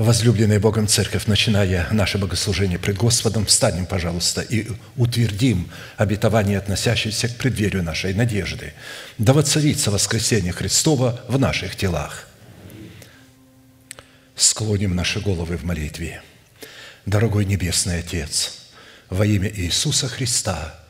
Возлюбленная Богом Церковь, начиная наше богослужение пред Господом, встанем, пожалуйста, и утвердим обетование, относящееся к преддверию нашей надежды. Да воцарится воскресение Христова в наших телах. Склоним наши головы в молитве. Дорогой Небесный Отец, во имя Иисуса Христа –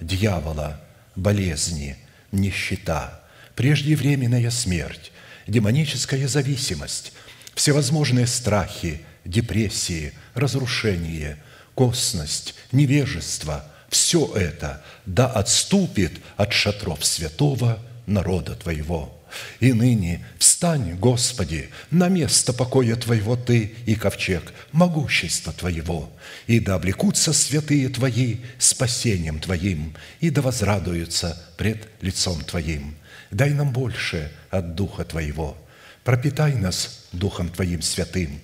дьявола, болезни, нищета, преждевременная смерть, демоническая зависимость, всевозможные страхи, депрессии, разрушение, косность, невежество – все это да отступит от шатров святого народа Твоего – и ныне встань, Господи, на место покоя Твоего Ты и ковчег, могущества Твоего, и да облекутся святые Твои спасением Твоим, и да возрадуются пред лицом Твоим. Дай нам больше от Духа Твоего, пропитай нас Духом Твоим святым,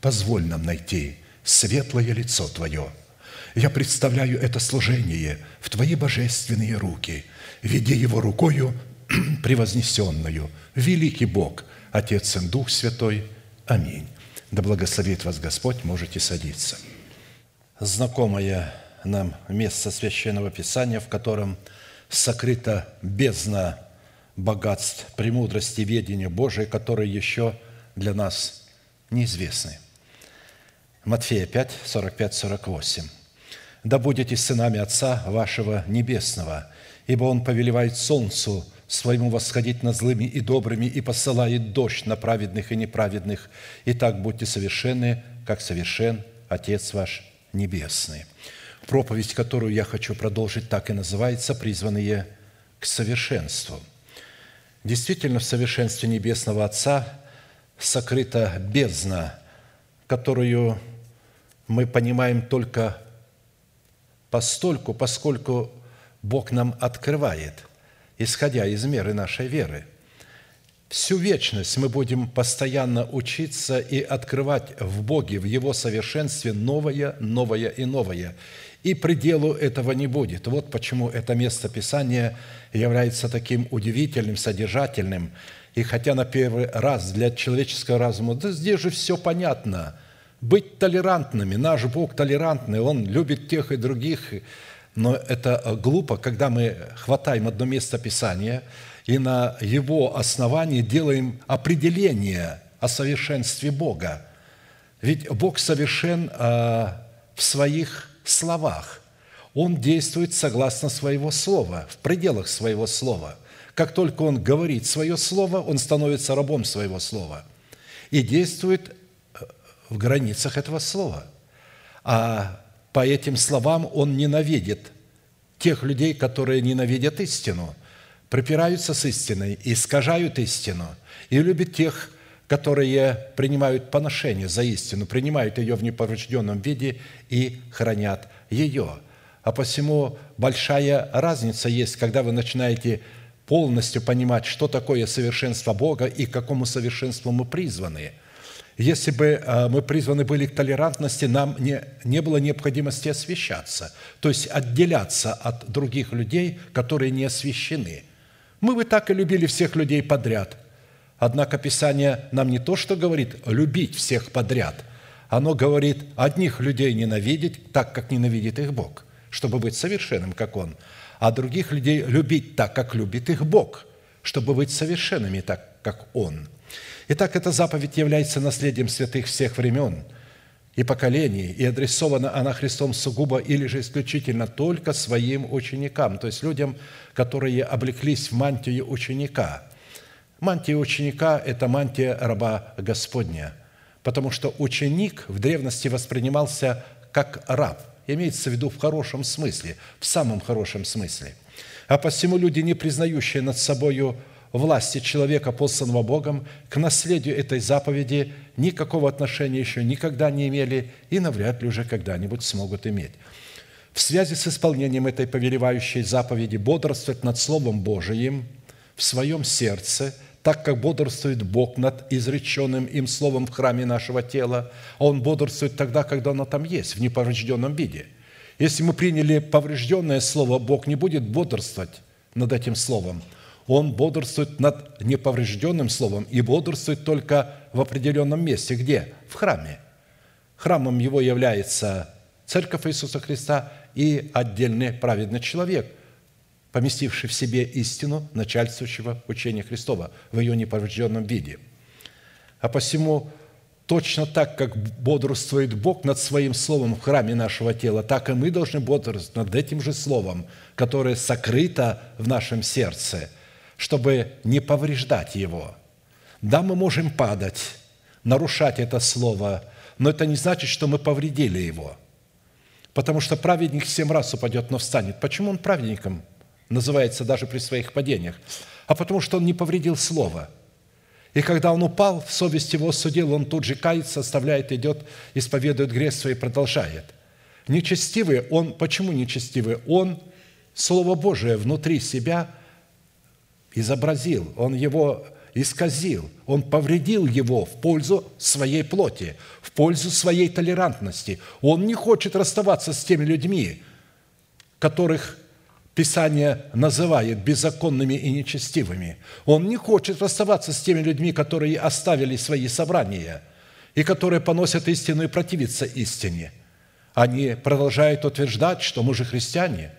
позволь нам найти светлое лицо Твое. Я представляю это служение в Твои божественные руки, веди его рукою превознесенную, великий Бог, Отец и Дух Святой. Аминь. Да благословит вас Господь, можете садиться. Знакомое нам место Священного Писания, в котором сокрыта бездна богатств, премудрости, ведения Божией, которые еще для нас неизвестны. Матфея 5, 45, 48. «Да будете сынами Отца вашего Небесного, ибо Он повелевает солнцу своему восходить над злыми и добрыми и посылает дождь на праведных и неправедных. И так будьте совершенны, как совершен Отец ваш Небесный». Проповедь, которую я хочу продолжить, так и называется «Призванные к совершенству». Действительно, в совершенстве Небесного Отца сокрыта бездна, которую мы понимаем только постольку, поскольку Бог нам открывает – исходя из меры нашей веры. Всю вечность мы будем постоянно учиться и открывать в Боге, в Его совершенстве новое, новое и новое. И пределу этого не будет. Вот почему это место Писания является таким удивительным, содержательным. И хотя на первый раз для человеческого разума, да здесь же все понятно. Быть толерантными. Наш Бог толерантный, Он любит тех и других, но это э, глупо, когда мы хватаем одно место Писания и на его основании делаем определение о совершенстве Бога. Ведь Бог совершен э, в своих словах. Он действует согласно своего слова, в пределах своего слова. Как только он говорит свое слово, он становится рабом своего слова и действует э, в границах этого слова. А по этим словам он ненавидит тех людей, которые ненавидят истину, припираются с истиной, искажают истину, и любит тех, которые принимают поношение за истину, принимают ее в неповрежденном виде и хранят ее. А посему большая разница есть, когда вы начинаете полностью понимать, что такое совершенство Бога и к какому совершенству мы призваны – если бы э, мы призваны были к толерантности, нам не, не было необходимости освещаться, то есть отделяться от других людей, которые не освящены. Мы бы так и любили всех людей подряд. Однако Писание нам не то, что говорит любить всех подряд, оно говорит одних людей ненавидеть так, как ненавидит их Бог, чтобы быть совершенным, как Он, а других людей любить так, как любит их Бог, чтобы быть совершенными так, как Он – Итак, эта заповедь является наследием святых всех времен и поколений, и адресована она Христом сугубо или же исключительно только своим ученикам, то есть людям, которые облеклись в мантию ученика. Мантия ученика – это мантия раба Господня, потому что ученик в древности воспринимался как раб, имеется в виду в хорошем смысле, в самом хорошем смысле. А посему люди, не признающие над собою власти человека, посланного Богом, к наследию этой заповеди никакого отношения еще никогда не имели и навряд ли уже когда-нибудь смогут иметь. В связи с исполнением этой повелевающей заповеди бодрствовать над Словом Божиим в своем сердце, так как бодрствует Бог над изреченным им Словом в храме нашего тела, а Он бодрствует тогда, когда оно там есть, в неповрежденном виде. Если мы приняли поврежденное Слово, Бог не будет бодрствовать над этим Словом – он бодрствует над неповрежденным словом и бодрствует только в определенном месте. Где? В храме. Храмом его является Церковь Иисуса Христа и отдельный праведный человек, поместивший в себе истину начальствующего учения Христова в ее неповрежденном виде. А посему точно так, как бодрствует Бог над Своим Словом в храме нашего тела, так и мы должны бодрствовать над этим же Словом, которое сокрыто в нашем сердце – чтобы не повреждать его. Да, мы можем падать, нарушать это слово, но это не значит, что мы повредили его. Потому что праведник семь раз упадет, но встанет. Почему он праведником называется даже при своих падениях? А потому что он не повредил слово. И когда он упал, совесть его судила, он тут же кается, оставляет, идет, исповедует грех свой и продолжает. Нечестивый, он, почему нечестивый? Он Слово Божие внутри себя – изобразил, он его исказил, он повредил его в пользу своей плоти, в пользу своей толерантности. Он не хочет расставаться с теми людьми, которых Писание называет беззаконными и нечестивыми. Он не хочет расставаться с теми людьми, которые оставили свои собрания и которые поносят истину и противятся истине. Они продолжают утверждать, что мы же христиане.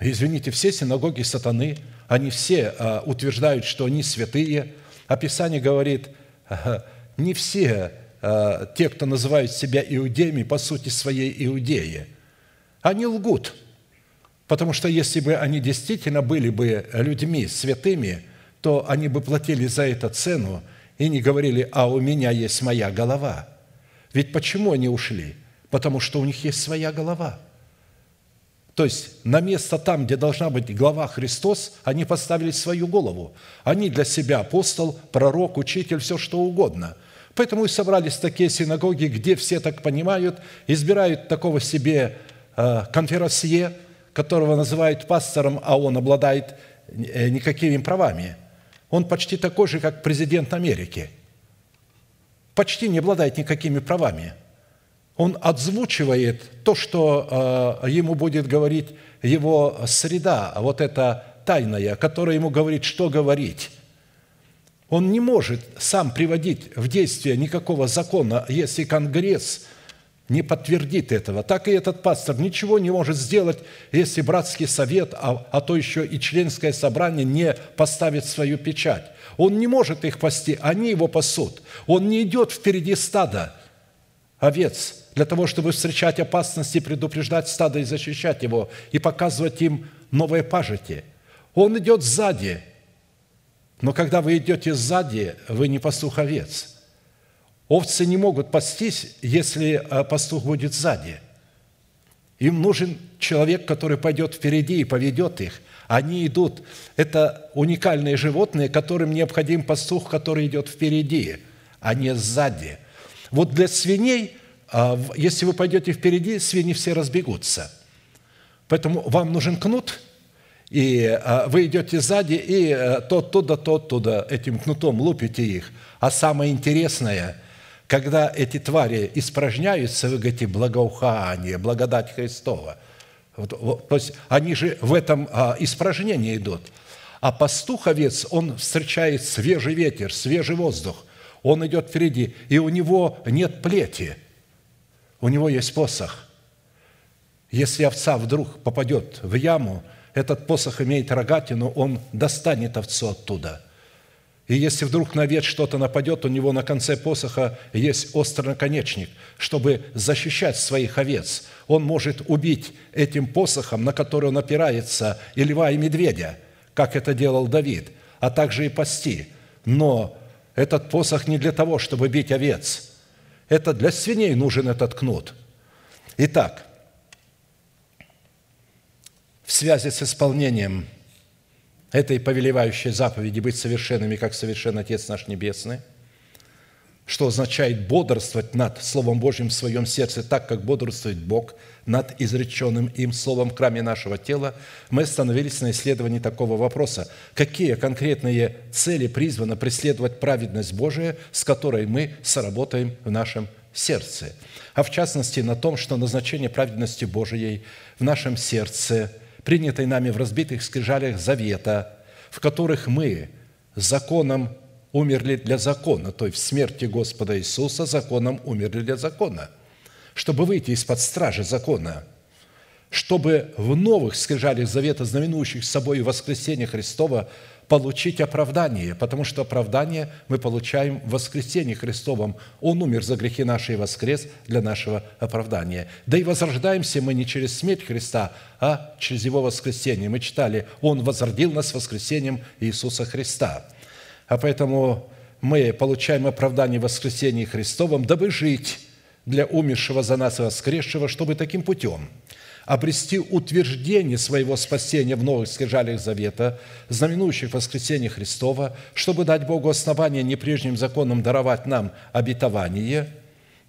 Извините, все синагоги сатаны – они все а, утверждают, что они святые. Описание говорит, не все а, те, кто называют себя иудеями, по сути своей иудеи. Они лгут, потому что если бы они действительно были бы людьми святыми, то они бы платили за это цену и не говорили, а у меня есть моя голова. Ведь почему они ушли? Потому что у них есть своя голова – то есть на место там, где должна быть глава Христос, они поставили свою голову. Они для себя апостол, пророк, учитель, все что угодно. Поэтому и собрались такие синагоги, где все так понимают, избирают такого себе э, конферансье, которого называют пастором, а он обладает э, никакими правами. Он почти такой же, как президент Америки. Почти не обладает никакими правами – он отзвучивает то, что э, ему будет говорить его среда, вот эта тайная, которая ему говорит, что говорить. Он не может сам приводить в действие никакого закона, если Конгресс не подтвердит этого. Так и этот пастор ничего не может сделать, если братский совет, а, а то еще и членское собрание не поставит свою печать. Он не может их пасти, они его пасут. Он не идет впереди стада овец, для того, чтобы встречать опасности, предупреждать стадо и защищать его, и показывать им новое пажити. Он идет сзади, но когда вы идете сзади, вы не пастух овец. Овцы не могут пастись, если а, пастух будет сзади. Им нужен человек, который пойдет впереди и поведет их. Они идут. Это уникальные животные, которым необходим пастух, который идет впереди, а не сзади. Вот для свиней – если вы пойдете впереди, свиньи все разбегутся. Поэтому вам нужен кнут, и а, вы идете сзади, и э, то оттуда, то оттуда этим кнутом лупите их. А самое интересное, когда эти твари испражняются, вы говорите благоухание, благодать Христова. То есть они же в этом а, испражнении идут. А пастух овец, он встречает свежий ветер, свежий воздух. Он идет впереди, и у него нет плети – у него есть посох. Если овца вдруг попадет в яму, этот посох имеет рогатину, он достанет овцу оттуда. И если вдруг на овец что-то нападет, у него на конце посоха есть острый наконечник, чтобы защищать своих овец. Он может убить этим посохом, на который он опирается, и льва, и медведя, как это делал Давид, а также и пасти. Но этот посох не для того, чтобы бить овец – это для свиней нужен этот кнут. Итак, в связи с исполнением этой повелевающей заповеди быть совершенными, как совершен Отец наш Небесный, что означает бодрствовать над Словом Божьим в своем сердце, так как бодрствует Бог над изреченным им Словом в храме нашего тела, мы остановились на исследовании такого вопроса. Какие конкретные цели призвано преследовать праведность Божия, с которой мы соработаем в нашем сердце? А в частности на том, что назначение праведности Божией в нашем сердце – принятой нами в разбитых скрижалях завета, в которых мы законом умерли для закона, то есть в смерти Господа Иисуса законом умерли для закона, чтобы выйти из-под стражи закона, чтобы в новых скрижалях завета, знаменующих собой воскресение Христова, получить оправдание, потому что оправдание мы получаем в воскресении Христовом. Он умер за грехи наши и воскрес для нашего оправдания. Да и возрождаемся мы не через смерть Христа, а через Его воскресение. Мы читали, Он возродил нас воскресением Иисуса Христа. А поэтому мы получаем оправдание в воскресении дабы жить для умершего за нас и воскресшего, чтобы таким путем – обрести утверждение своего спасения в новых скрижалях завета, знаменующих воскресение Христова, чтобы дать Богу основание не прежним законом даровать нам обетование,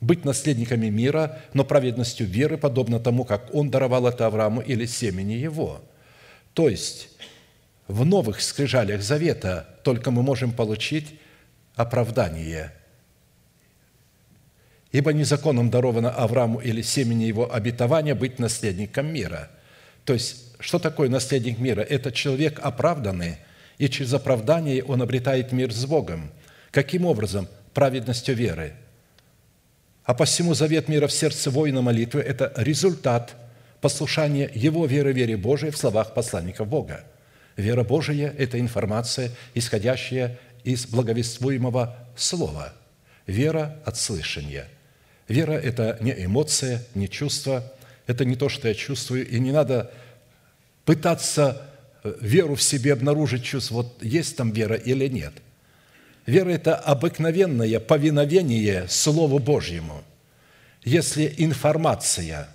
быть наследниками мира, но праведностью веры, подобно тому, как Он даровал это Аврааму или семени его. То есть, в новых скрижалях завета только мы можем получить оправдание – Ибо незаконом даровано Аврааму или семени его обетования быть наследником мира. То есть, что такое наследник мира? Это человек оправданный, и через оправдание он обретает мир с Богом. Каким образом? Праведностью веры. А посему завет мира в сердце воина молитвы – это результат послушания его веры вере Божией в словах посланников Бога. Вера Божия – это информация, исходящая из благовествуемого слова. Вера от слышания – Вера – это не эмоция, не чувство, это не то, что я чувствую, и не надо пытаться э, веру в себе обнаружить, чувство, вот есть там вера или нет. Вера – это обыкновенное повиновение Слову Божьему. Если информация –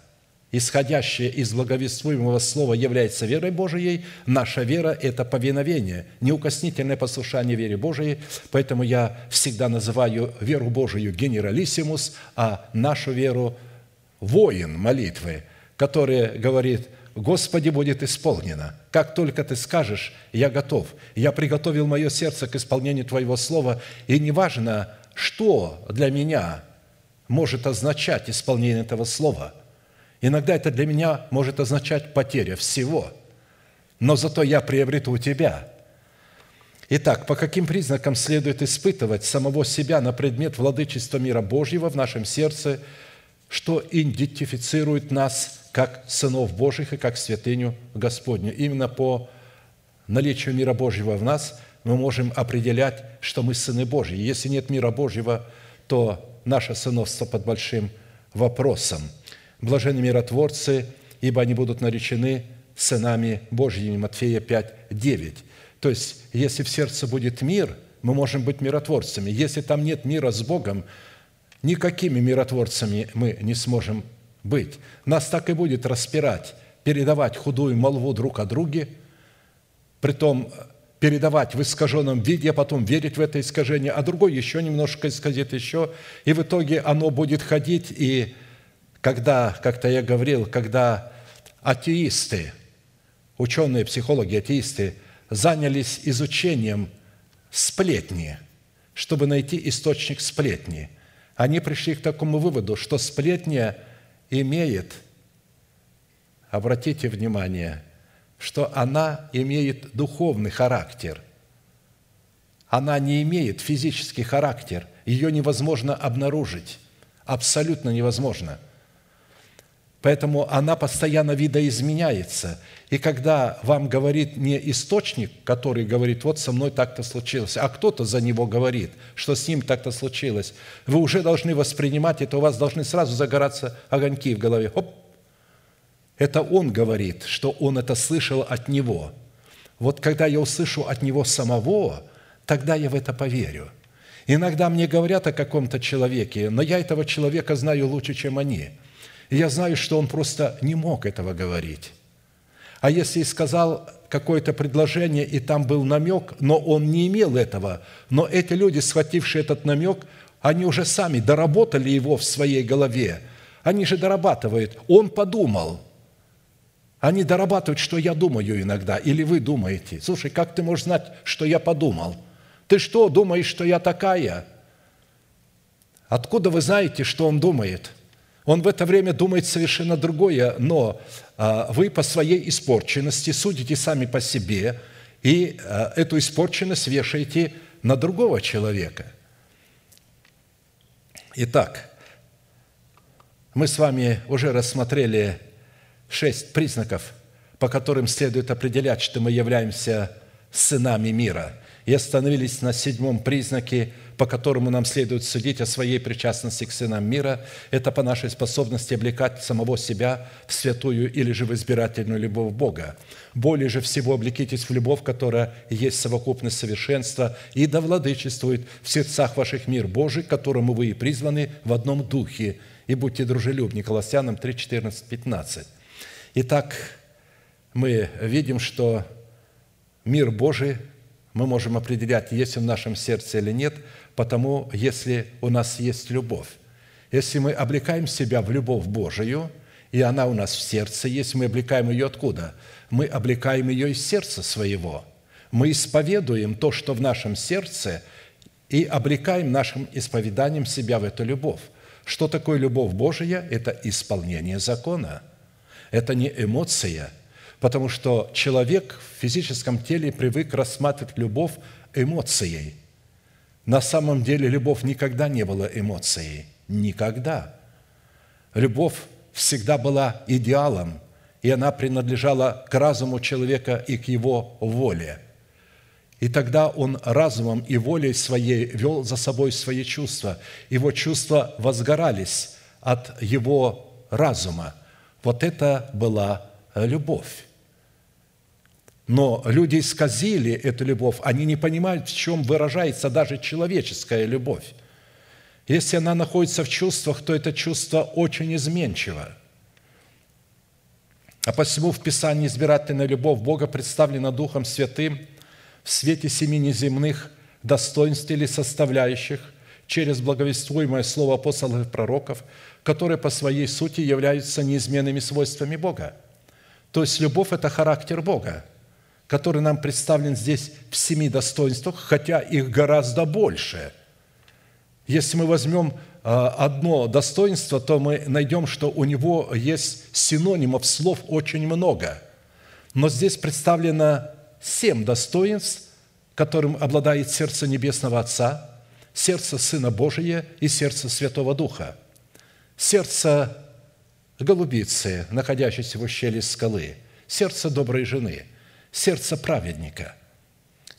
исходящее из благовествуемого слова является верой Божией, наша вера – это повиновение, неукоснительное послушание вере Божией. Поэтому я всегда называю веру Божию генералиссимус, а нашу веру – воин молитвы, который говорит – Господи, будет исполнено. Как только Ты скажешь, я готов. Я приготовил мое сердце к исполнению Твоего Слова. И неважно, что для меня может означать исполнение этого Слова – Иногда это для меня может означать потеря всего, но зато я приобрету тебя. Итак, по каким признакам следует испытывать самого себя на предмет владычества мира Божьего в нашем сердце, что идентифицирует нас как сынов Божьих и как святыню Господню? Именно по наличию мира Божьего в нас мы можем определять, что мы сыны Божьи. Если нет мира Божьего, то наше сыновство под большим вопросом – Блаженны миротворцы, ибо они будут наречены сынами Божьими». Матфея 5, 9. То есть, если в сердце будет мир, мы можем быть миротворцами. Если там нет мира с Богом, никакими миротворцами мы не сможем быть. Нас так и будет распирать, передавать худую молву друг о друге, притом передавать в искаженном виде, а потом верить в это искажение, а другой еще немножко исказит еще, и в итоге оно будет ходить и когда, как-то я говорил, когда атеисты, ученые, психологи, атеисты занялись изучением сплетни, чтобы найти источник сплетни, они пришли к такому выводу, что сплетня имеет, обратите внимание, что она имеет духовный характер. Она не имеет физический характер. Ее невозможно обнаружить. Абсолютно невозможно – Поэтому она постоянно видоизменяется. И когда вам говорит не источник, который говорит, вот со мной так-то случилось, а кто-то за него говорит, что с ним так-то случилось, вы уже должны воспринимать это, у вас должны сразу загораться огоньки в голове. Оп! Это он говорит, что он это слышал от него. Вот когда я услышу от него самого, тогда я в это поверю. Иногда мне говорят о каком-то человеке, но я этого человека знаю лучше, чем они – я знаю, что он просто не мог этого говорить. А если и сказал какое-то предложение, и там был намек, но он не имел этого. Но эти люди, схватившие этот намек, они уже сами доработали его в своей голове. Они же дорабатывают. Он подумал. Они дорабатывают, что я думаю иногда, или вы думаете. Слушай, как ты можешь знать, что я подумал? Ты что, думаешь, что я такая? Откуда вы знаете, что он думает? Он в это время думает совершенно другое, но а, вы по своей испорченности судите сами по себе и а, эту испорченность вешаете на другого человека. Итак, мы с вами уже рассмотрели шесть признаков, по которым следует определять, что мы являемся сынами мира, и остановились на седьмом признаке – по которому нам следует судить о своей причастности к сынам мира, это по нашей способности облекать самого себя в святую или же в избирательную любовь Бога. Более же всего облекитесь в любовь, которая есть совокупность совершенства и да владычествует в сердцах ваших мир Божий, к которому вы и призваны в одном духе, и будьте дружелюбны». Колоссянам 3, 14, 15. Итак, мы видим, что мир Божий мы можем определять, есть он в нашем сердце или нет – потому если у нас есть любовь. Если мы облекаем себя в любовь Божию, и она у нас в сердце есть, мы облекаем ее откуда? Мы облекаем ее из сердца своего. Мы исповедуем то, что в нашем сердце, и облекаем нашим исповеданием себя в эту любовь. Что такое любовь Божия? Это исполнение закона. Это не эмоция, потому что человек в физическом теле привык рассматривать любовь эмоцией – на самом деле любовь никогда не была эмоцией. Никогда. Любовь всегда была идеалом, и она принадлежала к разуму человека и к его воле. И тогда он разумом и волей своей вел за собой свои чувства. Его чувства возгорались от его разума. Вот это была любовь. Но люди исказили эту любовь, они не понимают, в чем выражается даже человеческая любовь. Если она находится в чувствах, то это чувство очень изменчиво. А посему в Писании избирательная любовь Бога представлена Духом Святым в свете семи неземных достоинств или составляющих через благовествуемое слово апостолов и пророков, которые по своей сути являются неизменными свойствами Бога. То есть любовь – это характер Бога – который нам представлен здесь в семи достоинствах, хотя их гораздо больше. Если мы возьмем а, одно достоинство, то мы найдем, что у него есть синонимов слов очень много. Но здесь представлено семь достоинств, которым обладает сердце Небесного Отца, сердце Сына Божия и сердце Святого Духа. Сердце голубицы, находящейся в ущелье скалы, сердце доброй жены – сердце праведника.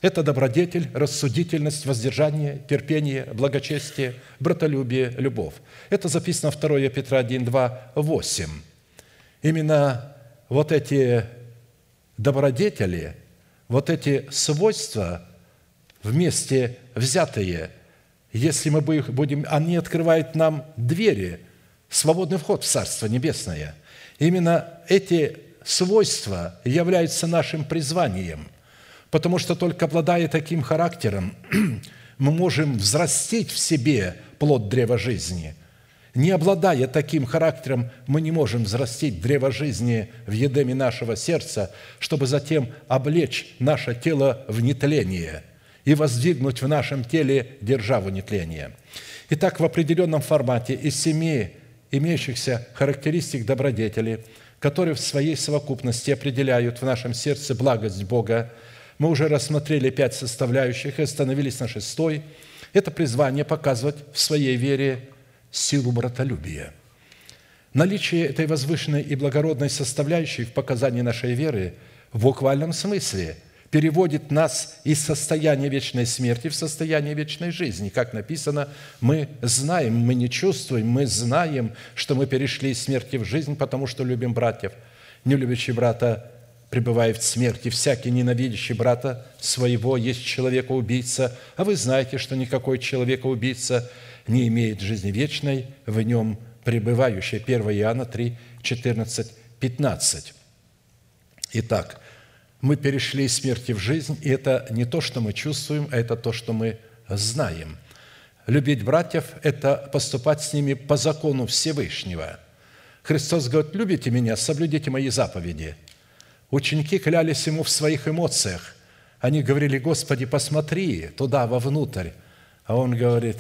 Это добродетель, рассудительность, воздержание, терпение, благочестие, братолюбие, любовь. Это записано 2 Петра 1, 2, 8. Именно вот эти добродетели, вот эти свойства вместе взятые, если мы будем, они открывают нам двери, свободный вход в Царство Небесное. Именно эти свойства являются нашим призванием, потому что только обладая таким характером, мы можем взрастить в себе плод древа жизни. Не обладая таким характером, мы не можем взрастить древо жизни в едеме нашего сердца, чтобы затем облечь наше тело в нетление и воздвигнуть в нашем теле державу нетления. Итак, в определенном формате из семи имеющихся характеристик добродетели – которые в своей совокупности определяют в нашем сердце благость Бога. Мы уже рассмотрели пять составляющих и остановились на шестой. Это призвание показывать в своей вере силу братолюбия. Наличие этой возвышенной и благородной составляющей в показании нашей веры в буквальном смысле – переводит нас из состояния вечной смерти в состояние вечной жизни. Как написано, мы знаем, мы не чувствуем, мы знаем, что мы перешли из смерти в жизнь, потому что любим братьев. Не любящий брата пребывает в смерти. Всякий ненавидящий брата своего есть человека-убийца, а вы знаете, что никакой человека-убийца не имеет жизни вечной в нем пребывающей. 1 Иоанна 3, 14, 15. Итак, мы перешли из смерти в жизнь, и это не то, что мы чувствуем, а это то, что мы знаем. Любить братьев – это поступать с ними по закону Всевышнего. Христос говорит, любите меня, соблюдите мои заповеди. Ученики клялись Ему в своих эмоциях. Они говорили, Господи, посмотри туда, вовнутрь. А Он говорит,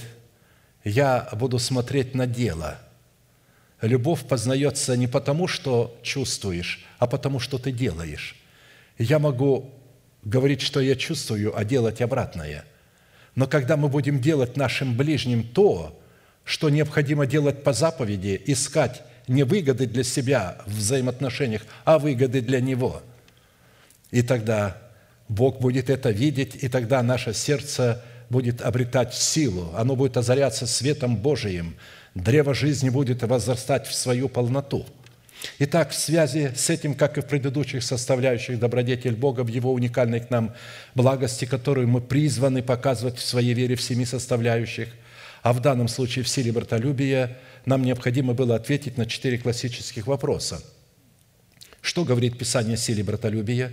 я буду смотреть на дело. Любовь познается не потому, что чувствуешь, а потому, что ты делаешь. Я могу говорить, что я чувствую, а делать обратное. Но когда мы будем делать нашим ближним то, что необходимо делать по заповеди, искать не выгоды для себя в взаимоотношениях, а выгоды для него. И тогда Бог будет это видеть, и тогда наше сердце будет обретать силу, оно будет озаряться светом Божиим, древо жизни будет возрастать в свою полноту – Итак, в связи с этим, как и в предыдущих составляющих добродетель Бога в Его уникальной к нам благости, которую мы призваны показывать в своей вере в семи составляющих, а в данном случае в силе братолюбия, нам необходимо было ответить на четыре классических вопроса. Что говорит Писание о силе братолюбия,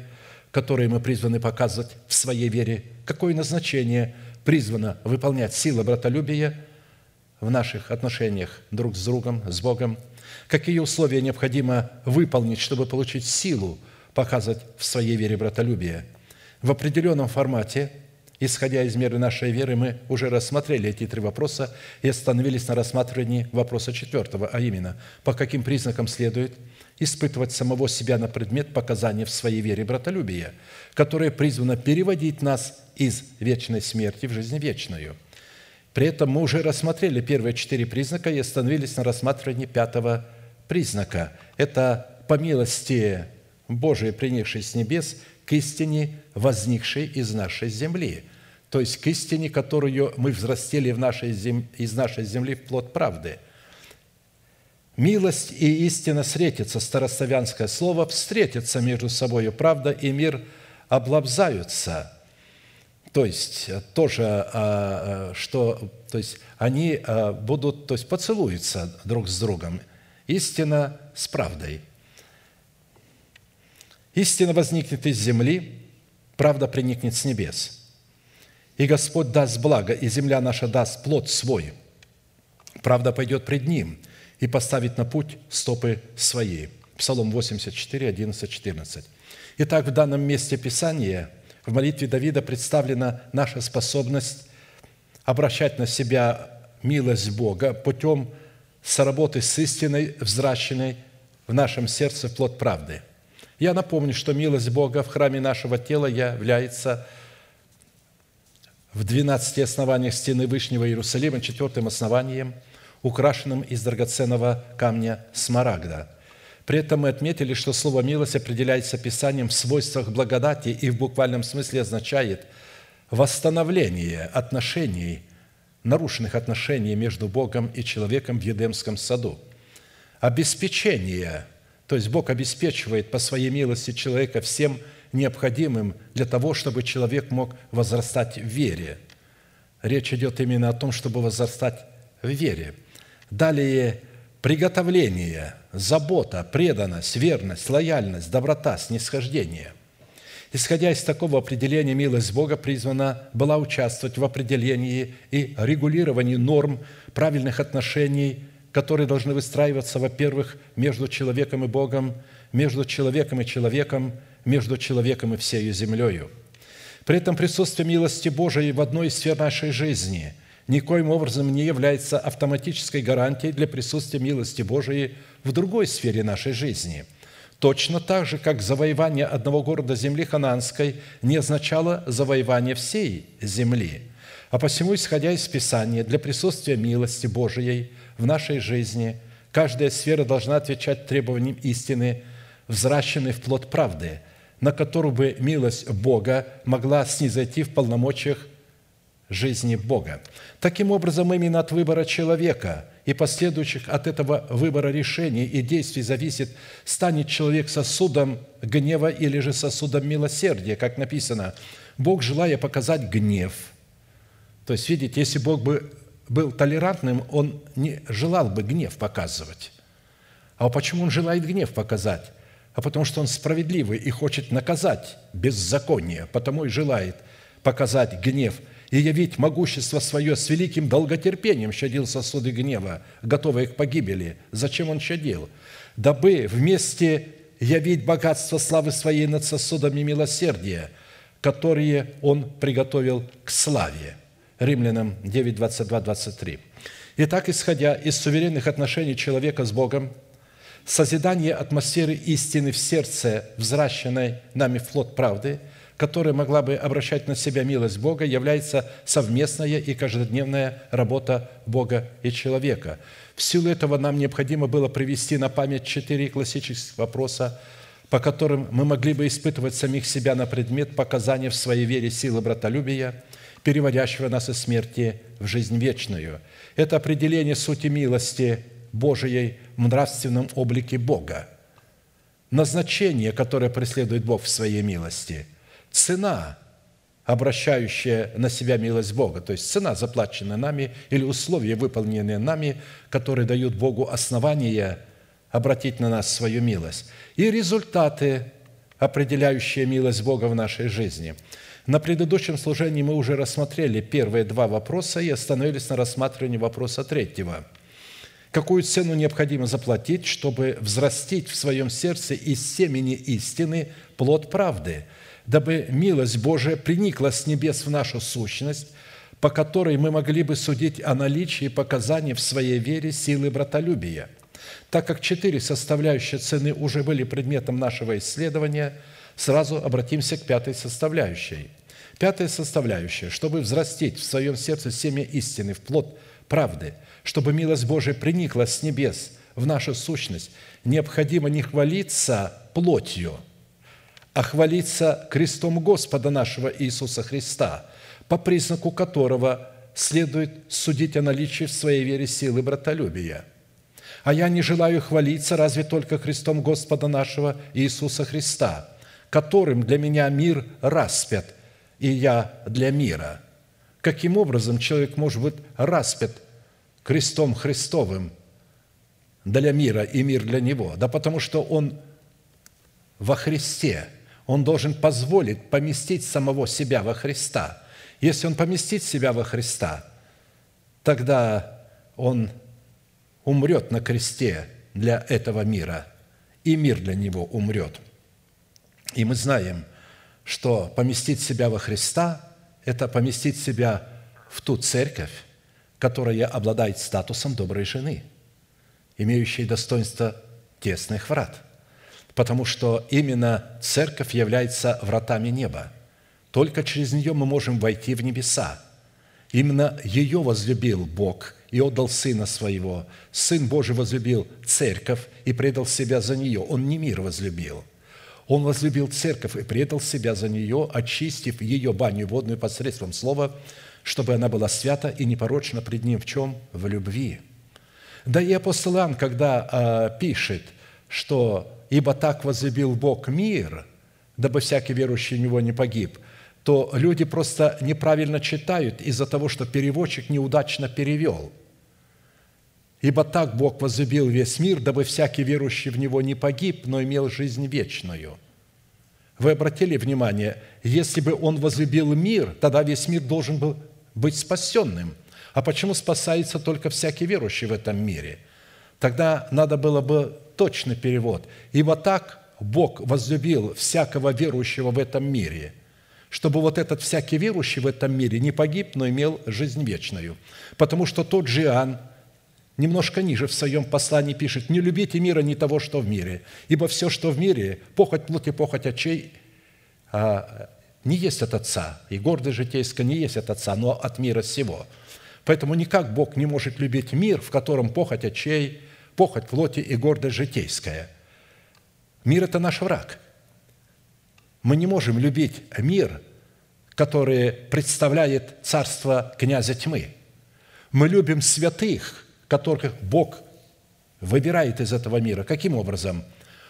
которые мы призваны показывать в своей вере? Какое назначение призвано выполнять сила братолюбия в наших отношениях друг с другом, с Богом – Какие условия необходимо выполнить, чтобы получить силу показывать в своей вере братолюбие? В определенном формате, исходя из меры нашей веры, мы уже рассмотрели эти три вопроса и остановились на рассматривании вопроса четвертого, а именно, по каким признакам следует испытывать самого себя на предмет показания в своей вере братолюбия, которое призвано переводить нас из вечной смерти в жизнь вечную – при этом мы уже рассмотрели первые четыре признака и остановились на рассматривании пятого признака. Это по милости Божией, принявшей с небес, к истине, возникшей из нашей земли. То есть к истине, которую мы взрастили в нашей зем... из нашей земли в плод правды. Милость и истина встретятся, старославянское слово, встретятся между собой, правда и мир облабзаются – то есть тоже, а, а, что то есть они будут, то есть поцелуются друг с другом. Истина с правдой. Истина возникнет из земли, правда приникнет с небес. И Господь даст благо, и земля наша даст плод свой. Правда пойдет пред Ним и поставит на путь стопы свои. Псалом 84, 11, 14. Итак, в данном месте Писания в молитве Давида представлена наша способность обращать на себя милость Бога путем соработы с истиной, взращенной в нашем сердце плод правды. Я напомню, что милость Бога в храме нашего тела является в 12 основаниях стены Вышнего Иерусалима четвертым основанием, украшенным из драгоценного камня смарагда. При этом мы отметили, что слово «милость» определяется Писанием в свойствах благодати и в буквальном смысле означает восстановление отношений – нарушенных отношений между Богом и человеком в Едемском саду. Обеспечение, то есть Бог обеспечивает по своей милости человека всем необходимым для того, чтобы человек мог возрастать в вере. Речь идет именно о том, чтобы возрастать в вере. Далее приготовление, забота, преданность, верность, лояльность, доброта, снисхождение. Исходя из такого определения, милость Бога призвана была участвовать в определении и регулировании норм правильных отношений, которые должны выстраиваться, во-первых, между человеком и Богом, между человеком и человеком, между человеком и всею землею. При этом присутствие милости Божией в одной из сфер нашей жизни никоим образом не является автоматической гарантией для присутствия милости Божией в другой сфере нашей жизни – Точно так же, как завоевание одного города земли хананской не означало завоевание всей земли. А посему, исходя из Писания, для присутствия милости Божией в нашей жизни каждая сфера должна отвечать требованиям истины, взращенной в плод правды, на которую бы милость Бога могла снизойти в полномочиях жизни Бога. Таким образом, именно от выбора человека – и последующих от этого выбора решений и действий зависит, станет человек сосудом гнева или же сосудом милосердия, как написано. Бог, желая показать гнев, то есть, видите, если Бог бы был толерантным, Он не желал бы гнев показывать. А почему Он желает гнев показать? а потому что Он справедливый и хочет наказать беззаконие, потому и желает показать гнев и явить могущество свое с великим долготерпением щадил сосуды гнева, готовые к погибели. Зачем Он щадил? Дабы вместе явить богатство славы Своей над сосудами милосердия, которые Он приготовил к славе. Римлянам 9, 22, 23. Итак, исходя из суверенных отношений человека с Богом, созидание атмосферы истины в сердце, взращенной нами в плод правды, которая могла бы обращать на себя милость Бога, является совместная и каждодневная работа Бога и человека. В силу этого нам необходимо было привести на память четыре классических вопроса, по которым мы могли бы испытывать самих себя на предмет показания в своей вере силы братолюбия, переводящего нас из смерти в жизнь вечную. Это определение сути милости Божией – в нравственном облике Бога, назначение, которое преследует Бог в своей милости, цена, обращающая на себя милость Бога, то есть цена, заплаченная нами, или условия, выполненные нами, которые дают Богу основания обратить на нас свою милость, и результаты, определяющие милость Бога в нашей жизни. На предыдущем служении мы уже рассмотрели первые два вопроса и остановились на рассматривании вопроса третьего – какую цену необходимо заплатить, чтобы взрастить в своем сердце из семени истины плод правды, дабы милость Божия приникла с небес в нашу сущность, по которой мы могли бы судить о наличии показаний в своей вере силы братолюбия. Так как четыре составляющие цены уже были предметом нашего исследования, сразу обратимся к пятой составляющей. Пятая составляющая, чтобы взрастить в своем сердце семя истины в плод правды – чтобы милость Божия приникла с небес в нашу сущность, необходимо не хвалиться плотью, а хвалиться крестом Господа нашего Иисуса Христа, по признаку которого следует судить о наличии в своей вере силы братолюбия. А я не желаю хвалиться разве только Христом Господа нашего Иисуса Христа, которым для меня мир распят, и я для мира. Каким образом человек может быть распят крестом Христовым для мира и мир для него? Да потому что он во Христе. Он должен позволить поместить самого себя во Христа. Если он поместит себя во Христа, тогда он умрет на кресте для этого мира, и мир для него умрет. И мы знаем, что поместить себя во Христа – это поместить себя в ту церковь, которая обладает статусом доброй жены, имеющей достоинство тесных врат, потому что именно церковь является вратами неба. Только через нее мы можем войти в небеса. Именно ее возлюбил Бог и отдал Сына Своего. Сын Божий возлюбил церковь и предал себя за нее. Он не мир возлюбил. Он возлюбил церковь и предал себя за нее, очистив ее баню водную посредством слова, чтобы она была свята и непорочна пред Ним в чем? В любви. Да и апостол Иоанн, когда э, пишет, что «Ибо так возлюбил Бог мир, дабы всякий верующий в Него не погиб», то люди просто неправильно читают из-за того, что переводчик неудачно перевел. «Ибо так Бог возлюбил весь мир, дабы всякий верующий в Него не погиб, но имел жизнь вечную». Вы обратили внимание, если бы Он возлюбил мир, тогда весь мир должен был быть спасенным. А почему спасается только всякий верующий в этом мире? Тогда надо было бы точный перевод. «Ибо так Бог возлюбил всякого верующего в этом мире, чтобы вот этот всякий верующий в этом мире не погиб, но имел жизнь вечную». Потому что тот же Иоанн немножко ниже в своем послании пишет, «Не любите мира, не того, что в мире, ибо все, что в мире, похоть плоти, похоть очей, а не есть от Отца, и гордость житейская не есть от Отца, но от мира сего. Поэтому никак Бог не может любить мир, в котором похоть очей, похоть плоти и гордость житейская. Мир – это наш враг. Мы не можем любить мир, который представляет царство князя тьмы. Мы любим святых, которых Бог выбирает из этого мира. Каким образом?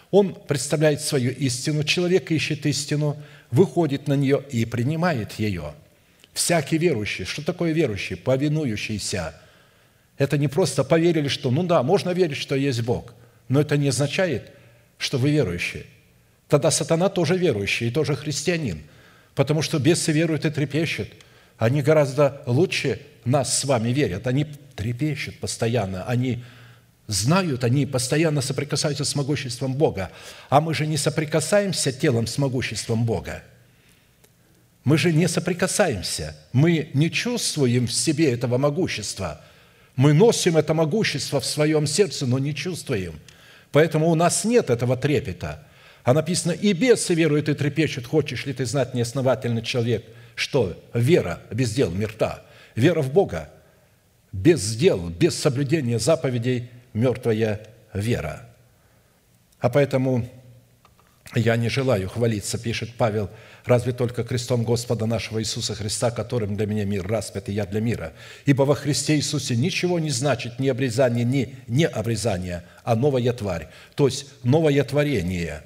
Он представляет свою истину, человек ищет истину, выходит на нее и принимает ее. Всякий верующий. Что такое верующий? Повинующийся. Это не просто поверили, что, ну да, можно верить, что есть Бог, но это не означает, что вы верующие. Тогда сатана тоже верующий и тоже христианин, потому что бесы веруют и трепещут. Они гораздо лучше нас с вами верят. Они трепещут постоянно, они знают, они постоянно соприкасаются с могуществом Бога. А мы же не соприкасаемся телом с могуществом Бога. Мы же не соприкасаемся. Мы не чувствуем в себе этого могущества. Мы носим это могущество в своем сердце, но не чувствуем. Поэтому у нас нет этого трепета. А написано, и бесы веруют и трепещут, хочешь ли ты знать, неосновательный человек, что вера без дел мертва. Вера в Бога без дел, без соблюдения заповедей – мертвая вера. А поэтому я не желаю хвалиться, пишет Павел, разве только крестом Господа нашего Иисуса Христа, которым для меня мир распят, и я для мира. Ибо во Христе Иисусе ничего не значит ни обрезание, ни не обрезание, а новая тварь, то есть новое творение.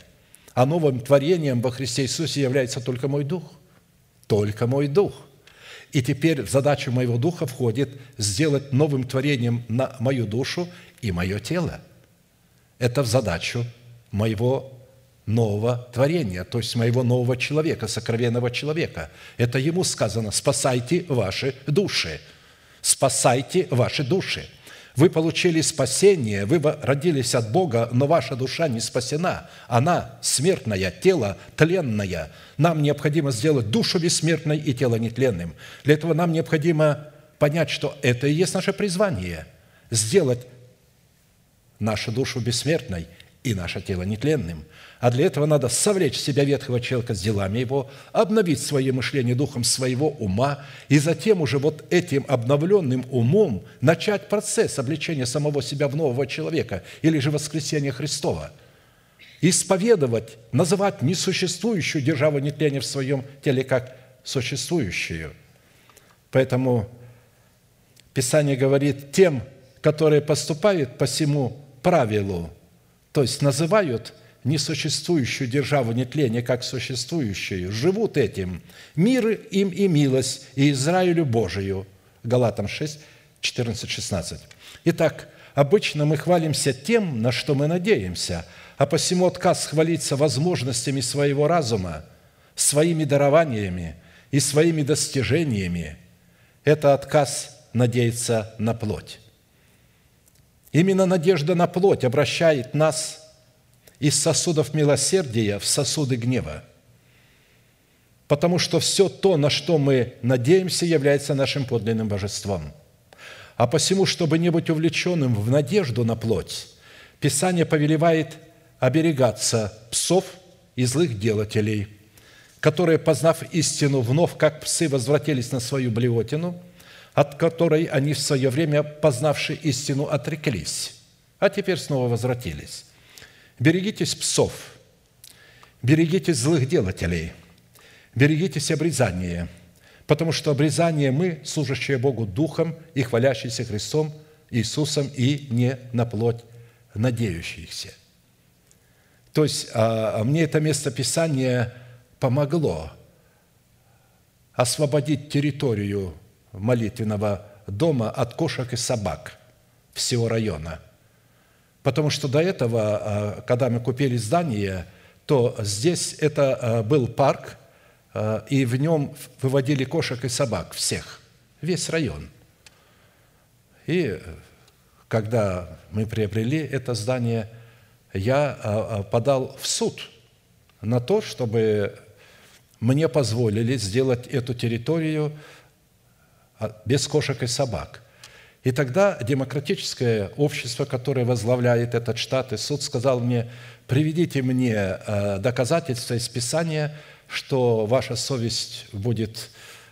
А новым творением во Христе Иисусе является только мой дух. Только мой дух – и теперь в задачу моего духа входит сделать новым творением на мою душу и мое тело. Это в задачу моего нового творения, то есть моего нового человека, сокровенного человека. Это ему сказано, спасайте ваши души, спасайте ваши души. Вы получили спасение, вы родились от Бога, но ваша душа не спасена. Она смертная, тело тленное. Нам необходимо сделать душу бессмертной и тело нетленным. Для этого нам необходимо понять, что это и есть наше призвание – сделать нашу душу бессмертной и наше тело нетленным. А для этого надо совлечь себя ветхого человека с делами его, обновить свое мышление духом своего ума, и затем уже вот этим обновленным умом начать процесс обличения самого себя в нового человека или же воскресения Христова. Исповедовать, называть несуществующую державу нетления в своем теле как существующую. Поэтому Писание говорит, тем, которые поступают по всему правилу, то есть называют несуществующую державу нетления как существующую, живут этим. Мир им и милость, и Израилю Божию. Галатам 6, 14, 16. Итак, обычно мы хвалимся тем, на что мы надеемся, а посему отказ хвалиться возможностями своего разума, своими дарованиями и своими достижениями – это отказ надеяться на плоть. Именно надежда на плоть обращает нас из сосудов милосердия в сосуды гнева. Потому что все то, на что мы надеемся, является нашим подлинным божеством. А посему, чтобы не быть увлеченным в надежду на плоть, Писание повелевает оберегаться псов и злых делателей, которые, познав истину, вновь, как псы, возвратились на свою блевотину – от которой они в свое время, познавши истину, отреклись, а теперь снова возвратились. Берегитесь псов, берегитесь злых делателей, берегитесь обрезания, потому что обрезание мы, служащие Богу Духом и хвалящиеся Христом, Иисусом, и не на плоть надеющихся. То есть а мне это место Писания помогло освободить территорию молитвенного дома от кошек и собак всего района. Потому что до этого, а, когда мы купили здание, то здесь это а, был парк, а, и в нем выводили кошек и собак всех, весь район. И когда мы приобрели это здание, я подал в суд на то, чтобы мне позволили сделать эту территорию без кошек и собак. И тогда демократическое общество, которое возглавляет этот штат, и суд сказал мне, приведите мне э, доказательства из Писания, что ваша совесть будет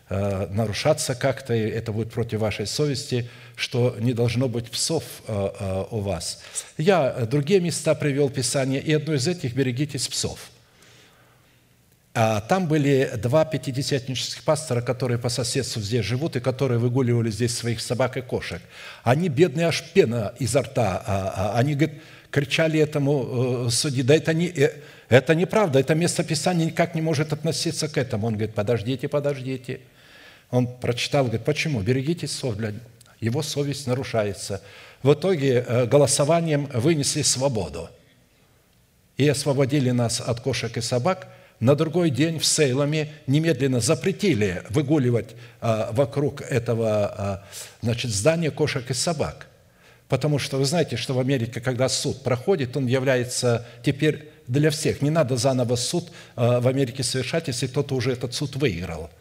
э, нарушаться как-то, и это будет против вашей совести, что не должно быть псов э, у вас. Я другие места привел Писание, и одно из этих – берегитесь псов – там были два пятидесятнических пастора, которые по соседству здесь живут и которые выгуливали здесь своих собак и кошек. Они, бедные, аж пена изо рта. А, а, они, говорит, кричали этому э, судьи, да это, не, э, это неправда, это место Писания никак не может относиться к этому. Он говорит, подождите, подождите. Он прочитал, говорит, почему? Берегите совесть, его совесть нарушается. В итоге э, голосованием вынесли свободу – и освободили нас от кошек и собак, на другой день в Сейламе немедленно запретили выгуливать а, вокруг этого а, значит, здания кошек и собак. Потому что вы знаете, что в Америке, когда суд проходит, он является теперь для всех. Не надо заново суд а, в Америке совершать, если кто-то уже этот суд выиграл.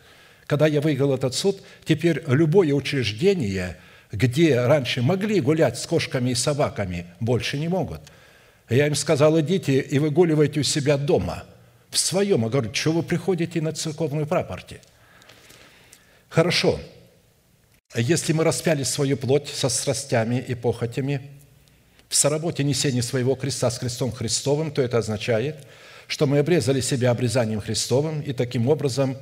Когда я выиграл этот суд, теперь любое учреждение, где раньше могли гулять с кошками и собаками, больше не могут – я им сказал, идите и выгуливайте у себя дома, в своем. Говорю, что вы приходите на церковную прапорти? Хорошо. Если мы распяли свою плоть со страстями и похотями, в соработе несения своего креста с крестом Христовым, то это означает, что мы обрезали себя обрезанием Христовым и таким образом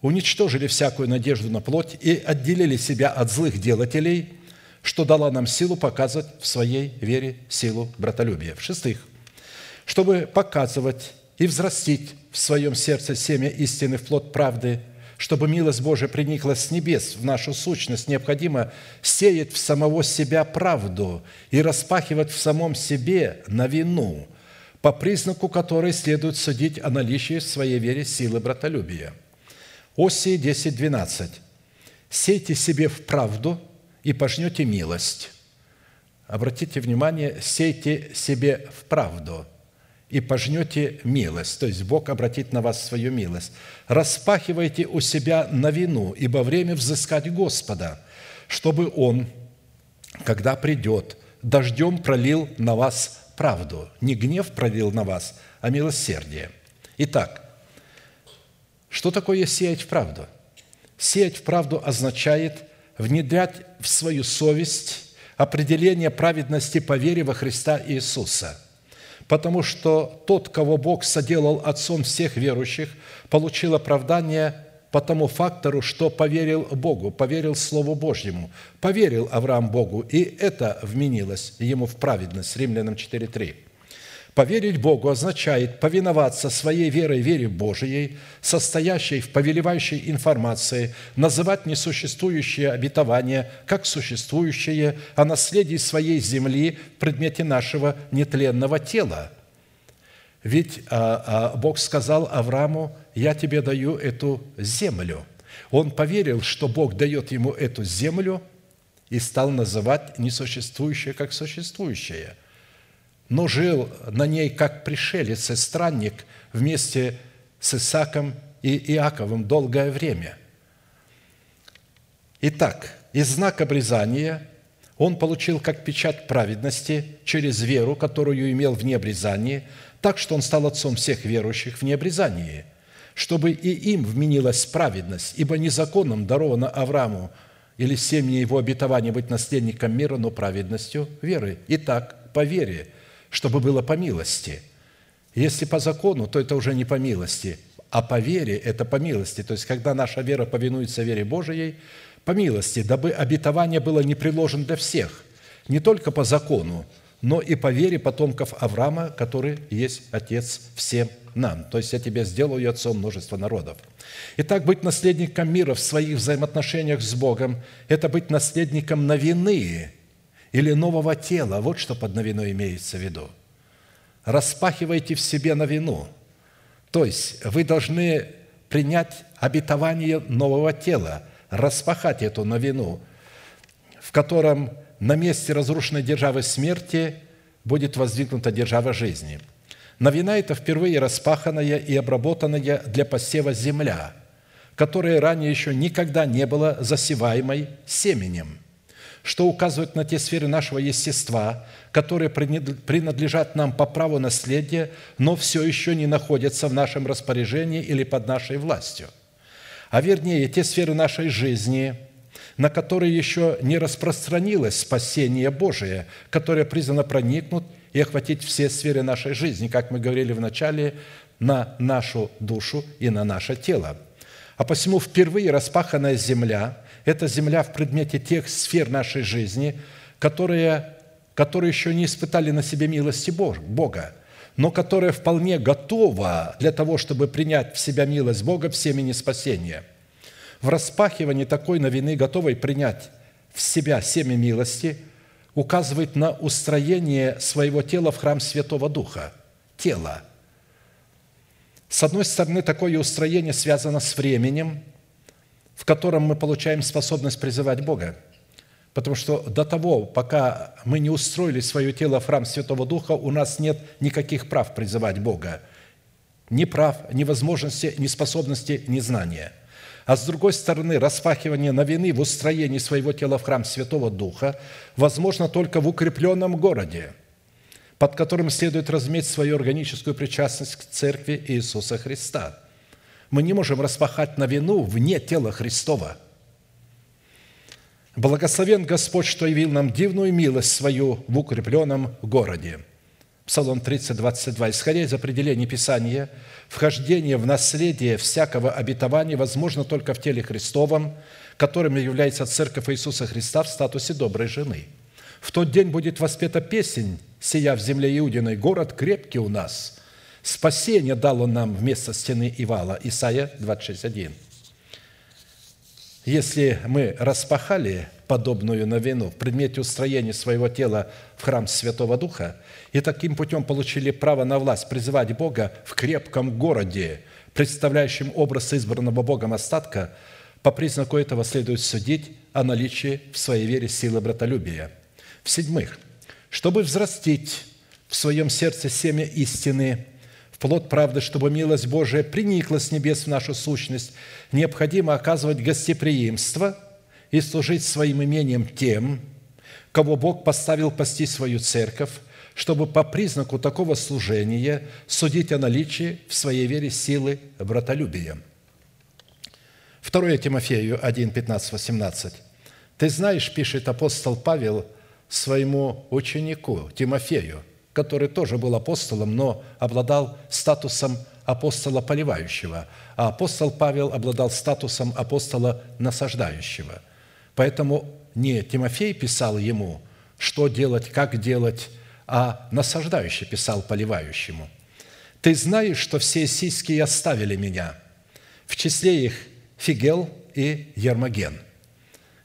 уничтожили всякую надежду на плоть и отделили себя от злых делателей – что дала нам силу показывать в своей вере силу братолюбия. В-шестых, чтобы показывать и взрастить в своем сердце семя истины в плод правды, чтобы милость Божия приникла с небес в нашу сущность, необходимо сеять в самого себя правду и распахивать в самом себе новину, по признаку которой следует судить о наличии в своей вере силы братолюбия. Осии 10, 12. «Сейте себе в правду – и пожнете милость». Обратите внимание, сейте себе в правду и пожнете милость. То есть Бог обратит на вас свою милость. Распахивайте у себя новину, ибо время взыскать Господа, чтобы Он, когда придет, дождем пролил на вас правду. Не гнев пролил на вас, а милосердие. Итак, что такое сеять в правду? Сеять в правду означает – внедрять в свою совесть определение праведности по вере во Христа Иисуса. Потому что тот, кого Бог соделал отцом всех верующих, получил оправдание по тому фактору, что поверил Богу, поверил Слову Божьему, поверил Авраам Богу, и это вменилось ему в праведность. Римлянам 4.3. Поверить Богу означает повиноваться своей верой вере Божией, состоящей в повелевающей информации, называть несуществующее обетование как существующее, о наследии своей земли в предмете нашего нетленного тела. Ведь а, а, Бог сказал Аврааму, «Я тебе даю эту землю». Он поверил, что Бог дает ему эту землю и стал называть несуществующее как существующее – но жил на ней как пришелец и странник вместе с Исаком и Иаковом долгое время. Итак, из знак обрезания он получил как печать праведности через веру, которую имел в необрезании, так что он стал отцом всех верующих в необрезании, чтобы и им вменилась праведность, ибо незаконным даровано Аврааму или семье его обетования быть наследником мира, но праведностью веры. Итак, по вере – чтобы было по милости. Если по закону, то это уже не по милости, а по вере – это по милости. То есть, когда наша вера повинуется вере Божией, по милости, дабы обетование было не приложено для всех, не только по закону, но и по вере потомков Авраама, который есть Отец всем нам. То есть я тебя сделаю отцом множества народов. Итак, быть наследником мира в своих взаимоотношениях с Богом – это быть наследником новины, или нового тела. Вот что под новиной имеется в виду. Распахивайте в себе новину. То есть вы должны принять обетование нового тела, распахать эту новину, в котором на месте разрушенной державы смерти будет воздвигнута держава жизни. Новина – это впервые распаханная и обработанная для посева земля, которая ранее еще никогда не была засеваемой семенем – что указывает на те сферы нашего естества, которые принадлежат нам по праву наследия, но все еще не находятся в нашем распоряжении или под нашей властью. А вернее, те сферы нашей жизни, на которые еще не распространилось спасение Божие, которое призвано проникнуть и охватить все сферы нашей жизни, как мы говорили в начале, на нашу душу и на наше тело. А посему впервые распаханная земля – это земля в предмете тех сфер нашей жизни, которые, которые еще не испытали на себе милости Бога, но которая вполне готова для того, чтобы принять в себя милость Бога в семени спасения. В распахивании такой новины, готовой принять в себя семя милости, указывает на устроение своего тела в храм Святого Духа. тела. С одной стороны, такое устроение связано с временем, в котором мы получаем способность призывать Бога. Потому что до того, пока мы не устроили свое тело в храм Святого Духа, у нас нет никаких прав призывать Бога. Ни прав, ни возможности, ни способности, ни знания. А с другой стороны, распахивание новины в устроении своего тела в храм Святого Духа возможно только в укрепленном городе, под которым следует разуметь свою органическую причастность к Церкви Иисуса Христа. Мы не можем распахать новину вне тела Христова – Благословен Господь, что явил нам дивную милость свою в укрепленном городе. Псалом 30, 22. Исходя из определений Писания, вхождение в наследие всякого обетования возможно только в теле Христовом, которым является Церковь Иисуса Христа в статусе доброй жены. В тот день будет воспета песень, сия в земле Иудиной, город крепкий у нас. Спасение дал он нам вместо стены и вала. Исайя 26, 1. Если мы распахали подобную новину в предмете устроения своего тела в храм Святого Духа и таким путем получили право на власть призывать Бога в крепком городе, представляющем образ избранного Богом остатка, по признаку этого следует судить о наличии в своей вере силы братолюбия. В-седьмых, чтобы взрастить в своем сердце семя истины – плод правды, чтобы милость Божия приникла с небес в нашу сущность, необходимо оказывать гостеприимство и служить своим имением тем, кого Бог поставил пасти свою церковь, чтобы по признаку такого служения судить о наличии в своей вере силы братолюбия. 2 Тимофею 1, 15, 18. «Ты знаешь, – пишет апостол Павел своему ученику Тимофею – который тоже был апостолом, но обладал статусом апостола поливающего, а апостол Павел обладал статусом апостола насаждающего. Поэтому не Тимофей писал ему, что делать, как делать, а насаждающий писал поливающему. «Ты знаешь, что все сиськи оставили меня, в числе их Фигел и Ермоген».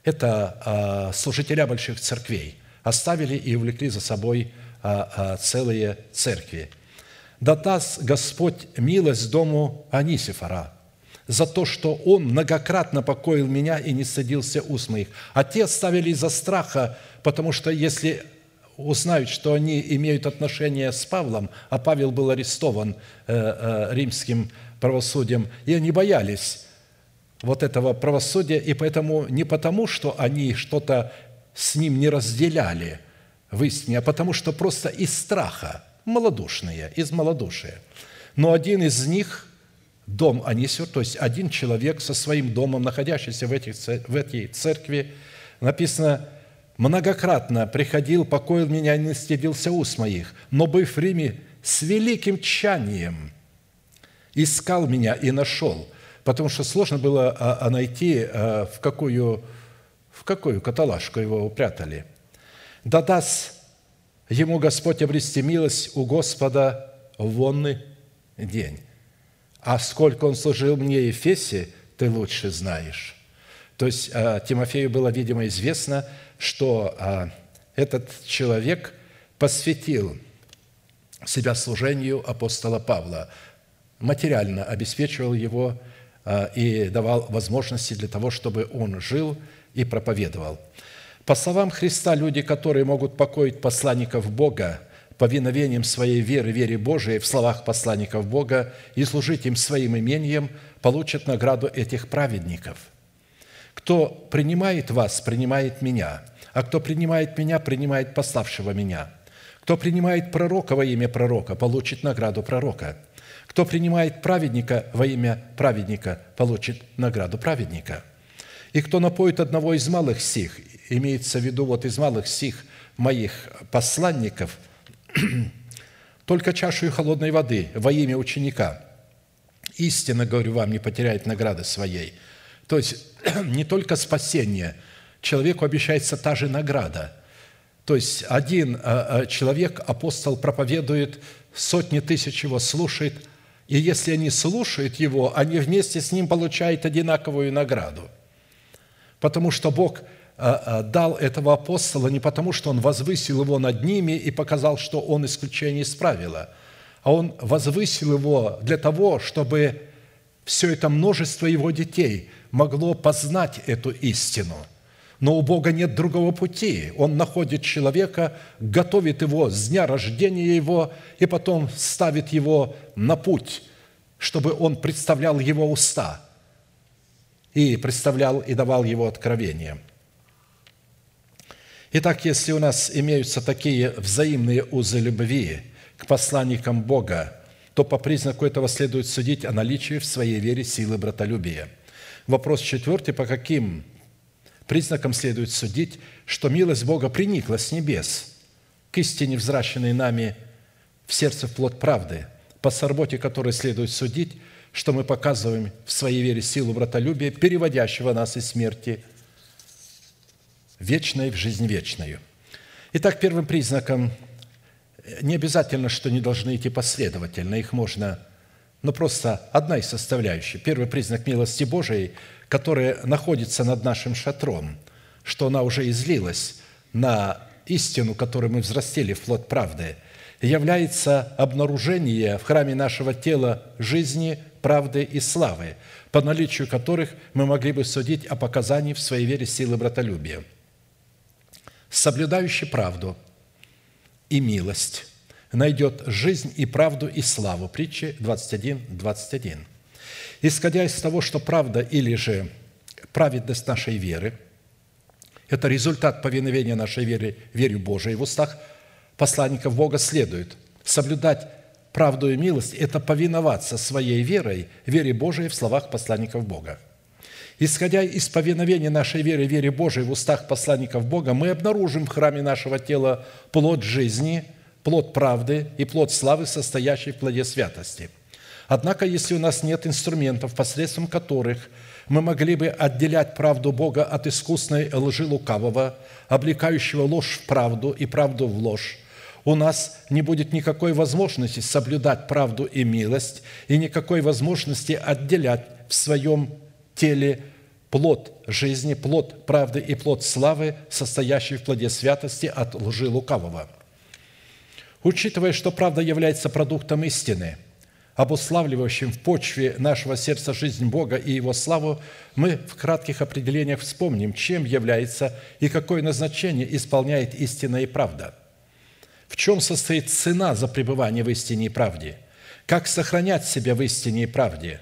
Это а, служителя больших церквей. Оставили и увлекли за собой целые церкви. Да даст Господь милость дому Анисифора за то, что он многократно покоил меня и не садился уст моих. А те оставили из-за страха, потому что если узнают, что они имеют отношение с Павлом, а Павел был арестован э, э, римским правосудием, и они боялись вот этого правосудия, и поэтому не потому, что они что-то с ним не разделяли – в истине, а потому что просто из страха, малодушные, из малодушия. Но один из них, дом Анисер, то есть один человек со своим домом, находящийся в, этих, в этой церкви, написано, многократно приходил, покоил меня не стыдился уст моих, но, быв в Риме, с великим тчанием искал меня и нашел, потому что сложно было а, а найти, а, в какую, в какую каталажку его упрятали – да даст ему Господь обрести милость у Господа вонный день. А сколько он служил мне Ефесе, ты лучше знаешь. То есть а, Тимофею было, видимо, известно, что а, этот человек посвятил себя служению апостола Павла, материально обеспечивал его а, и давал возможности для того, чтобы он жил и проповедовал – по словам Христа, люди, которые могут покоить посланников Бога повиновением своей веры, вере Божией в словах посланников Бога и служить им своим имением, получат награду этих праведников. Кто принимает вас, принимает меня, а кто принимает меня, принимает пославшего меня. Кто принимает пророка во имя пророка, получит награду пророка. Кто принимает праведника во имя праведника, получит награду праведника. И кто напоит одного из малых сих, имеется в виду вот из малых сих моих посланников, только чашу холодной воды во имя ученика. Истинно, говорю вам, не потеряет награды своей. То есть не только спасение, человеку обещается та же награда. То есть один а, а, человек, апостол, проповедует, сотни тысяч его слушает, и если они слушают его, они вместе с ним получают одинаковую награду. Потому что Бог – дал этого апостола не потому, что он возвысил его над ними и показал, что он исключение из правила, а Он возвысил его для того, чтобы все это множество его детей могло познать эту истину. Но у Бога нет другого пути. Он находит человека, готовит его с дня рождения его и потом ставит его на путь, чтобы он представлял его уста и представлял и давал его откровения. Итак, если у нас имеются такие взаимные узы любви к посланникам Бога, то по признаку этого следует судить о наличии в своей вере силы братолюбия. Вопрос четвертый. По каким признакам следует судить, что милость Бога приникла с небес к истине, взращенной нами в сердце плод правды, по сработе которой следует судить, что мы показываем в своей вере силу братолюбия, переводящего нас из смерти вечной в жизнь вечную. Итак, первым признаком не обязательно, что не должны идти последовательно, их можно, но просто одна из составляющих. Первый признак милости Божией, которая находится над нашим шатром, что она уже излилась на истину, которую мы взрастили в плод правды, является обнаружение в храме нашего тела жизни, правды и славы, по наличию которых мы могли бы судить о показании в своей вере силы братолюбия. Соблюдающий правду – и милость найдет жизнь и правду и славу». Притчи 21, 21. Исходя из того, что правда или же праведность нашей веры – это результат повиновения нашей веры, вере Божией в устах посланников Бога следует соблюдать правду и милость – это повиноваться своей верой, вере Божией в словах посланников Бога. Исходя из повиновения нашей веры, вере Божией в устах посланников Бога, мы обнаружим в храме нашего тела плод жизни, плод правды и плод славы, состоящий в плоде святости. Однако, если у нас нет инструментов, посредством которых мы могли бы отделять правду Бога от искусной лжи лукавого, облекающего ложь в правду и правду в ложь, у нас не будет никакой возможности соблюдать правду и милость и никакой возможности отделять в своем теле плод жизни, плод правды и плод славы, состоящий в плоде святости от лжи лукавого. Учитывая, что правда является продуктом истины, обуславливающим в почве нашего сердца жизнь Бога и Его славу, мы в кратких определениях вспомним, чем является и какое назначение исполняет истина и правда. В чем состоит цена за пребывание в истине и правде? Как сохранять себя в истине и правде?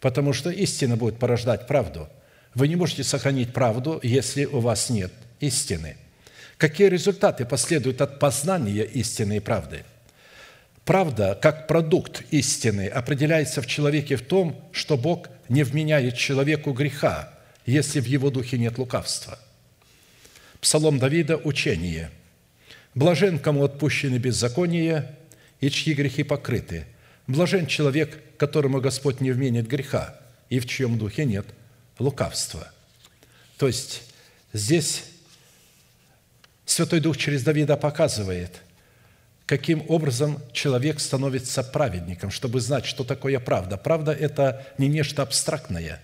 Потому что истина будет порождать правду – вы не можете сохранить правду, если у вас нет истины. Какие результаты последуют от познания истины и правды? Правда, как продукт истины, определяется в человеке в том, что Бог не вменяет человеку греха, если в его духе нет лукавства. Псалом Давида – учение. «Блажен, кому отпущены беззакония, и чьи грехи покрыты. Блажен человек, которому Господь не вменит греха, и в чьем духе нет лукавства. То есть здесь Святой Дух через Давида показывает, каким образом человек становится праведником, чтобы знать, что такое правда. Правда – это не нечто абстрактное.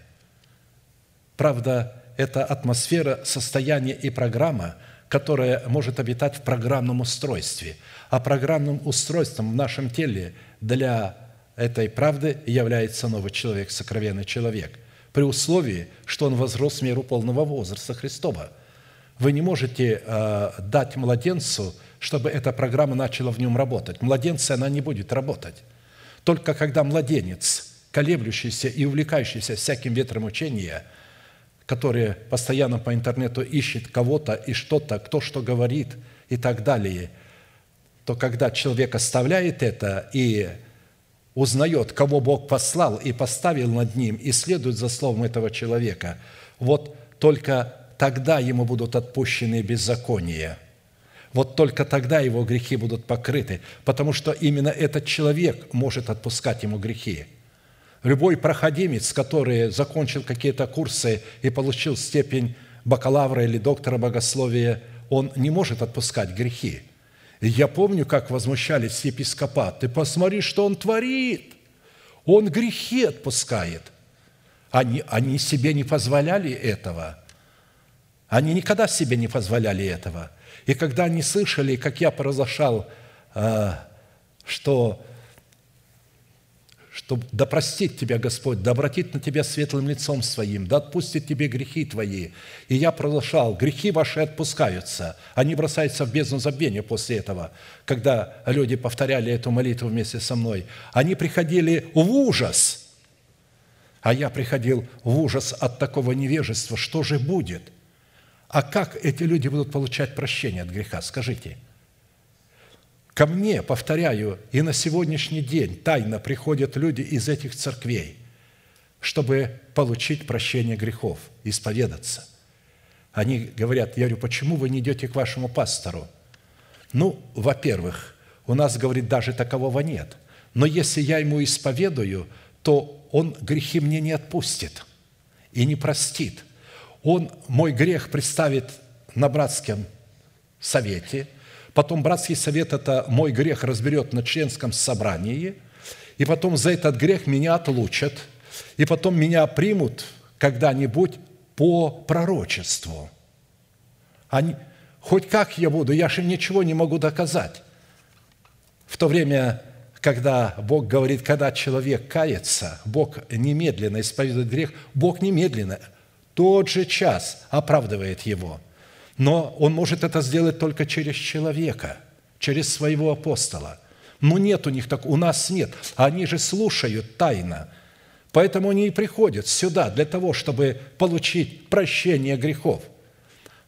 Правда – это атмосфера, состояние и программа, которая может обитать в программном устройстве. А программным устройством в нашем теле для этой правды является новый человек, сокровенный человек – при условии, что он возрос в меру полного возраста Христова. Вы не можете э, дать младенцу, чтобы эта программа начала в нем работать. Младенца она не будет работать. Только когда младенец, колеблющийся и увлекающийся всяким ветром учения, который постоянно по интернету ищет кого-то и что-то, кто что говорит и так далее, то когда человек оставляет это и узнает, кого Бог послал и поставил над ним, и следует за словом этого человека, вот только тогда ему будут отпущены беззакония. Вот только тогда его грехи будут покрыты, потому что именно этот человек может отпускать ему грехи. Любой проходимец, который закончил какие-то курсы и получил степень бакалавра или доктора богословия, он не может отпускать грехи – я помню, как возмущались епископаты. Посмотри, что он творит. Он грехи отпускает. Они, они себе не позволяли этого. Они никогда себе не позволяли этого. И когда они слышали, как я произошел, э, что чтобы да простит тебя Господь, да обратит на тебя светлым лицом своим, да отпустит тебе грехи твои. И я продолжал, грехи ваши отпускаются. Они бросаются в бездну забвения после этого, когда люди повторяли эту молитву вместе со мной. Они приходили в ужас, а я приходил в ужас от такого невежества. Что же будет? А как эти люди будут получать прощение от греха? Скажите – Ко мне, повторяю, и на сегодняшний день тайно приходят люди из этих церквей, чтобы получить прощение грехов, исповедаться. Они говорят, я говорю, почему вы не идете к вашему пастору? Ну, во-первых, у нас, говорит, даже такового нет. Но если я ему исповедую, то он грехи мне не отпустит и не простит. Он мой грех представит на братском совете – Потом братский совет это мой грех разберет на членском собрании, и потом за этот грех меня отлучат, и потом меня примут когда-нибудь по пророчеству. Они, хоть как я буду, я же ничего не могу доказать. В то время, когда Бог говорит, когда человек кается, Бог немедленно исповедует грех, Бог немедленно, тот же час оправдывает его – но он может это сделать только через человека, через своего апостола. Но нет у них так, у нас нет. Они же слушают тайно. Поэтому они и приходят сюда для того, чтобы получить прощение грехов.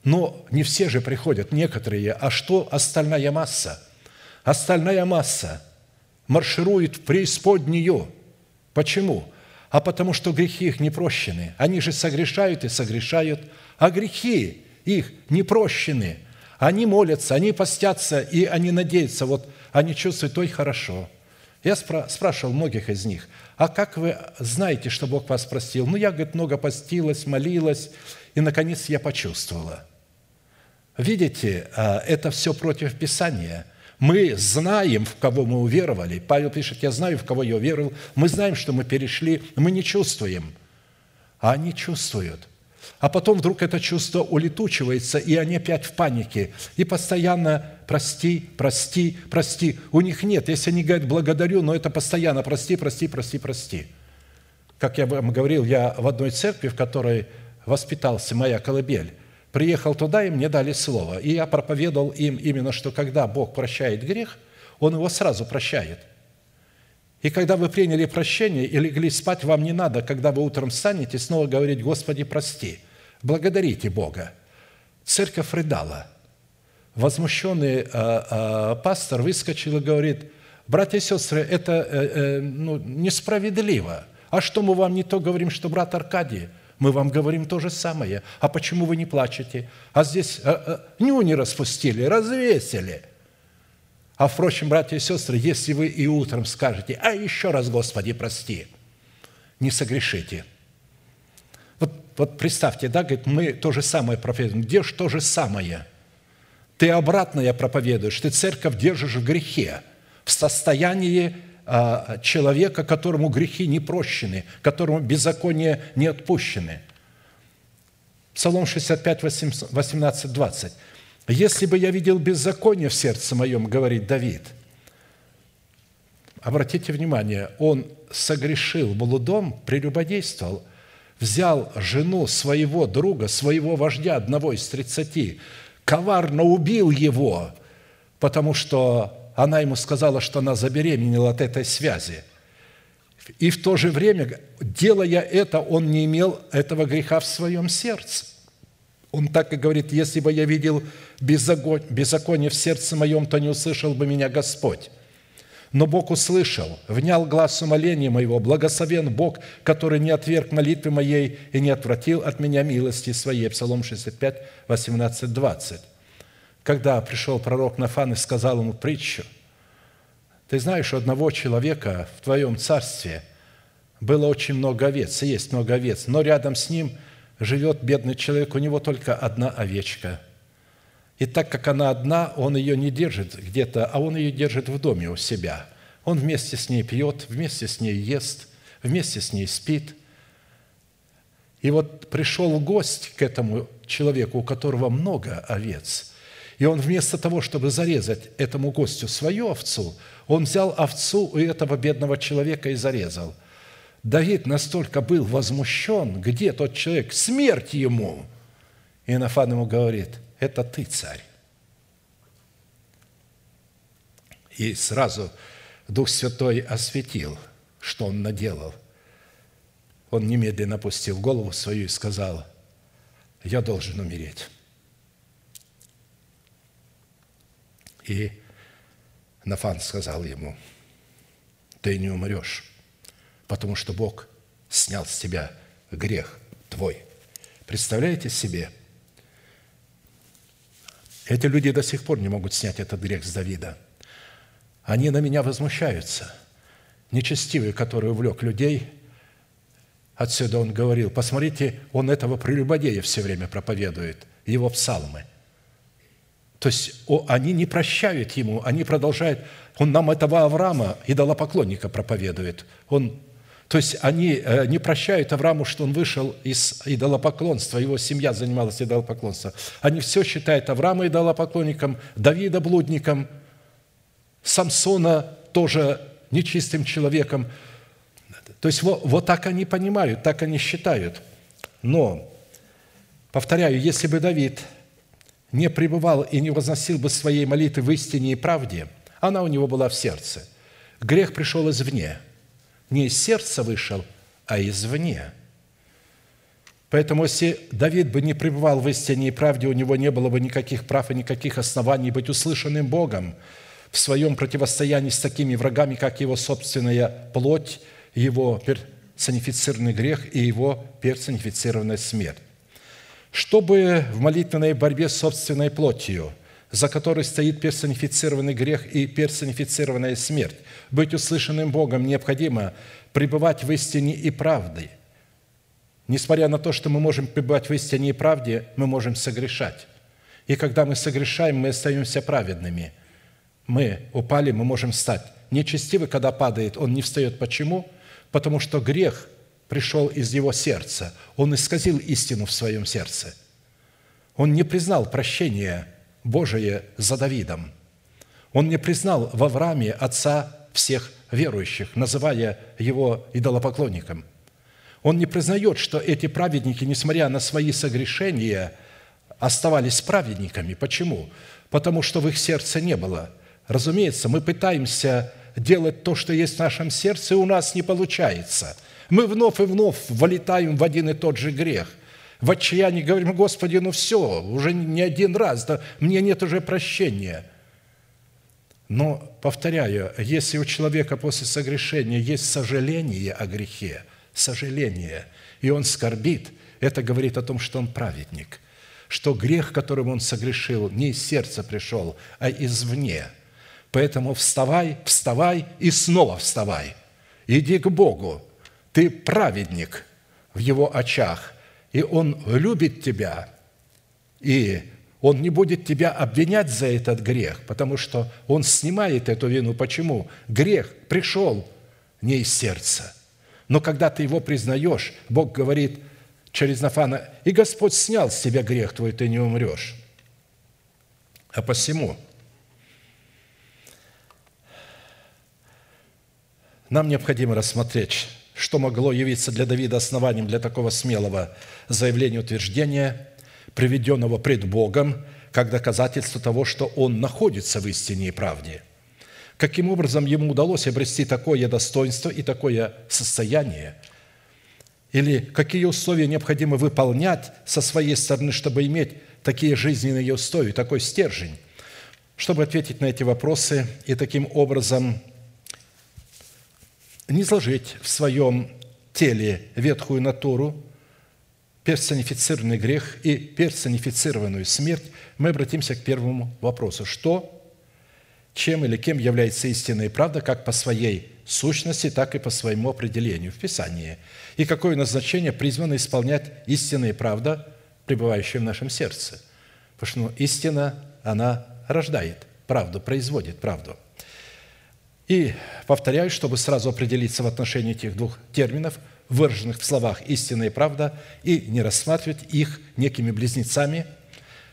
Но не все же приходят, некоторые. А что остальная масса? Остальная масса марширует в преисподнюю. Почему? А потому что грехи их не прощены. Они же согрешают и согрешают, а грехи их не прощены. Они молятся, они постятся, и они надеются, вот они чувствуют, и хорошо. Я спрашивал многих из них, а как вы знаете, что Бог вас простил? Ну, я, говорит, много постилась, молилась, и, наконец, я почувствовала. Видите, а, это все против Писания. Мы знаем, в кого мы уверовали. Павел пишет, я знаю, в кого я уверовал. Мы знаем, что мы перешли, мы не чувствуем. А они чувствуют. А потом вдруг это чувство улетучивается, и они опять в панике. И постоянно «прости, прости, прости». У них нет, если они говорят «благодарю», но это постоянно «прости, прости, прости, прости». Как я вам говорил, я в одной церкви, в которой воспитался моя колыбель, приехал туда, и мне дали слово. И я проповедовал им именно, что когда Бог прощает грех, Он его сразу прощает – и когда вы приняли прощение и легли спать, вам не надо, когда вы утром встанете, снова говорить «Господи, прости». Благодарите Бога. Церковь рыдала. Возмущенный э, э, пастор выскочил и говорит, братья и сестры, это э, э, ну, несправедливо. А что мы вам не то говорим, что брат Аркадий? Мы вам говорим то же самое. А почему вы не плачете? А здесь э, э, нюни распустили, развесили – а впрочем, братья и сестры, если вы и утром скажете, а еще раз, Господи, прости, не согрешите. Вот, представьте, да, говорит, мы то же самое проповедуем. Где же то же самое? Ты обратное проповедуешь, ты церковь держишь в грехе, в состоянии а, человека, которому грехи не прощены, которому беззаконие не отпущены. Псалом 65, 18, 20. Если бы я видел беззаконие в сердце моем, говорит Давид, обратите внимание, он согрешил блудом, прелюбодействовал, взял жену своего друга, своего вождя, одного из тридцати, коварно убил его, потому что она ему сказала, что она забеременела от этой связи. И в то же время, делая это, он не имел этого греха в своем сердце. Он так и говорит, если бы я видел беззаконие в сердце моем, то не услышал бы меня Господь. Но Бог услышал, внял глаз умоления моего, благословен Бог, который не отверг молитвы моей и не отвратил от меня милости своей. Псалом 65, 18, 20. Когда пришел пророк Нафан и сказал ему притчу, ты знаешь, у одного человека в твоем царстве было очень много овец, и есть много овец, но рядом с ним – живет бедный человек, у него только одна овечка. И так как она одна, он ее не держит где-то, а он ее держит в доме у себя. Он вместе с ней пьет, вместе с ней ест, вместе с ней спит. И вот пришел гость к этому человеку, у которого много овец. И он вместо того, чтобы зарезать этому гостю свою овцу, он взял овцу у этого бедного человека и зарезал. Давид настолько был возмущен, где тот человек, смерть ему. И Нафан ему говорит, это ты царь. И сразу Дух Святой осветил, что он наделал. Он немедленно опустил голову свою и сказал, я должен умереть. И Нафан сказал ему, ты не умрешь, потому что Бог снял с тебя грех твой. Представляете себе? Эти люди до сих пор не могут снять этот грех с Давида. Они на меня возмущаются. Нечестивый, который увлек людей, отсюда он говорил, посмотрите, он этого прелюбодея все время проповедует, его псалмы – то есть они не прощают ему, они продолжают. Он нам этого Авраама, идолопоклонника, проповедует. Он, то есть они э, не прощают Аврааму, что он вышел из идолопоклонства, его семья занималась идолопоклонством. Они все считают Авраама идолопоклонником, Давида блудником, Самсона тоже нечистым человеком. То есть вот, вот так они понимают, так они считают. Но, повторяю, если бы Давид не пребывал и не возносил бы своей молитвы в истине и правде, она у него была в сердце. Грех пришел извне. Не из сердца вышел, а извне. Поэтому, если Давид бы не пребывал в истине и правде, у него не было бы никаких прав и никаких оснований быть услышанным Богом в своем противостоянии с такими врагами, как его собственная плоть, его персонифицированный грех и его персонифицированная смерть чтобы в молитвенной борьбе с собственной плотью, за которой стоит персонифицированный грех и персонифицированная смерть, быть услышанным Богом необходимо пребывать в истине и правде. Несмотря на то, что мы можем пребывать в истине и правде, мы можем согрешать. И когда мы согрешаем, мы остаемся праведными. Мы упали, мы можем встать. Нечестивый, когда падает, он не встает. Почему? Потому что грех – пришел из его сердца. Он исказил истину в своем сердце. Он не признал прощения Божие за Давидом. Он не признал в Аврааме отца всех верующих, называя его идолопоклонником. Он не признает, что эти праведники, несмотря на свои согрешения, оставались праведниками. Почему? Потому что в их сердце не было. Разумеется, мы пытаемся делать то, что есть в нашем сердце, и у нас не получается – мы вновь и вновь вылетаем в один и тот же грех. В отчаянии говорим, Господи, ну все, уже не один раз, да, мне нет уже прощения. Но, повторяю, если у человека после согрешения есть сожаление о грехе, сожаление, и он скорбит, это говорит о том, что он праведник, что грех, которым он согрешил, не из сердца пришел, а извне. Поэтому вставай, вставай и снова вставай. Иди к Богу, ты праведник в Его очах, и Он любит тебя, и Он не будет тебя обвинять за этот грех, потому что Он снимает эту вину. Почему? Грех пришел не из сердца. Но когда ты его признаешь, Бог говорит через Нафана, «И Господь снял с тебя грех твой, ты не умрешь». А посему нам необходимо рассмотреть что могло явиться для Давида основанием для такого смелого заявления утверждения, приведенного пред Богом, как доказательство того, что он находится в истине и правде. Каким образом ему удалось обрести такое достоинство и такое состояние? Или какие условия необходимо выполнять со своей стороны, чтобы иметь такие жизненные устои, такой стержень? Чтобы ответить на эти вопросы и таким образом – не сложить в своем теле ветхую натуру, персонифицированный грех и персонифицированную смерть, мы обратимся к первому вопросу. Что, чем или кем является истинная правда, как по своей сущности, так и по своему определению в Писании? И какое назначение призвано исполнять истинная правда, пребывающая в нашем сердце? Потому что ну, истина, она рождает правду, производит правду – и повторяю, чтобы сразу определиться в отношении этих двух терминов, выраженных в словах «истина» и «правда», и не рассматривать их некими близнецами,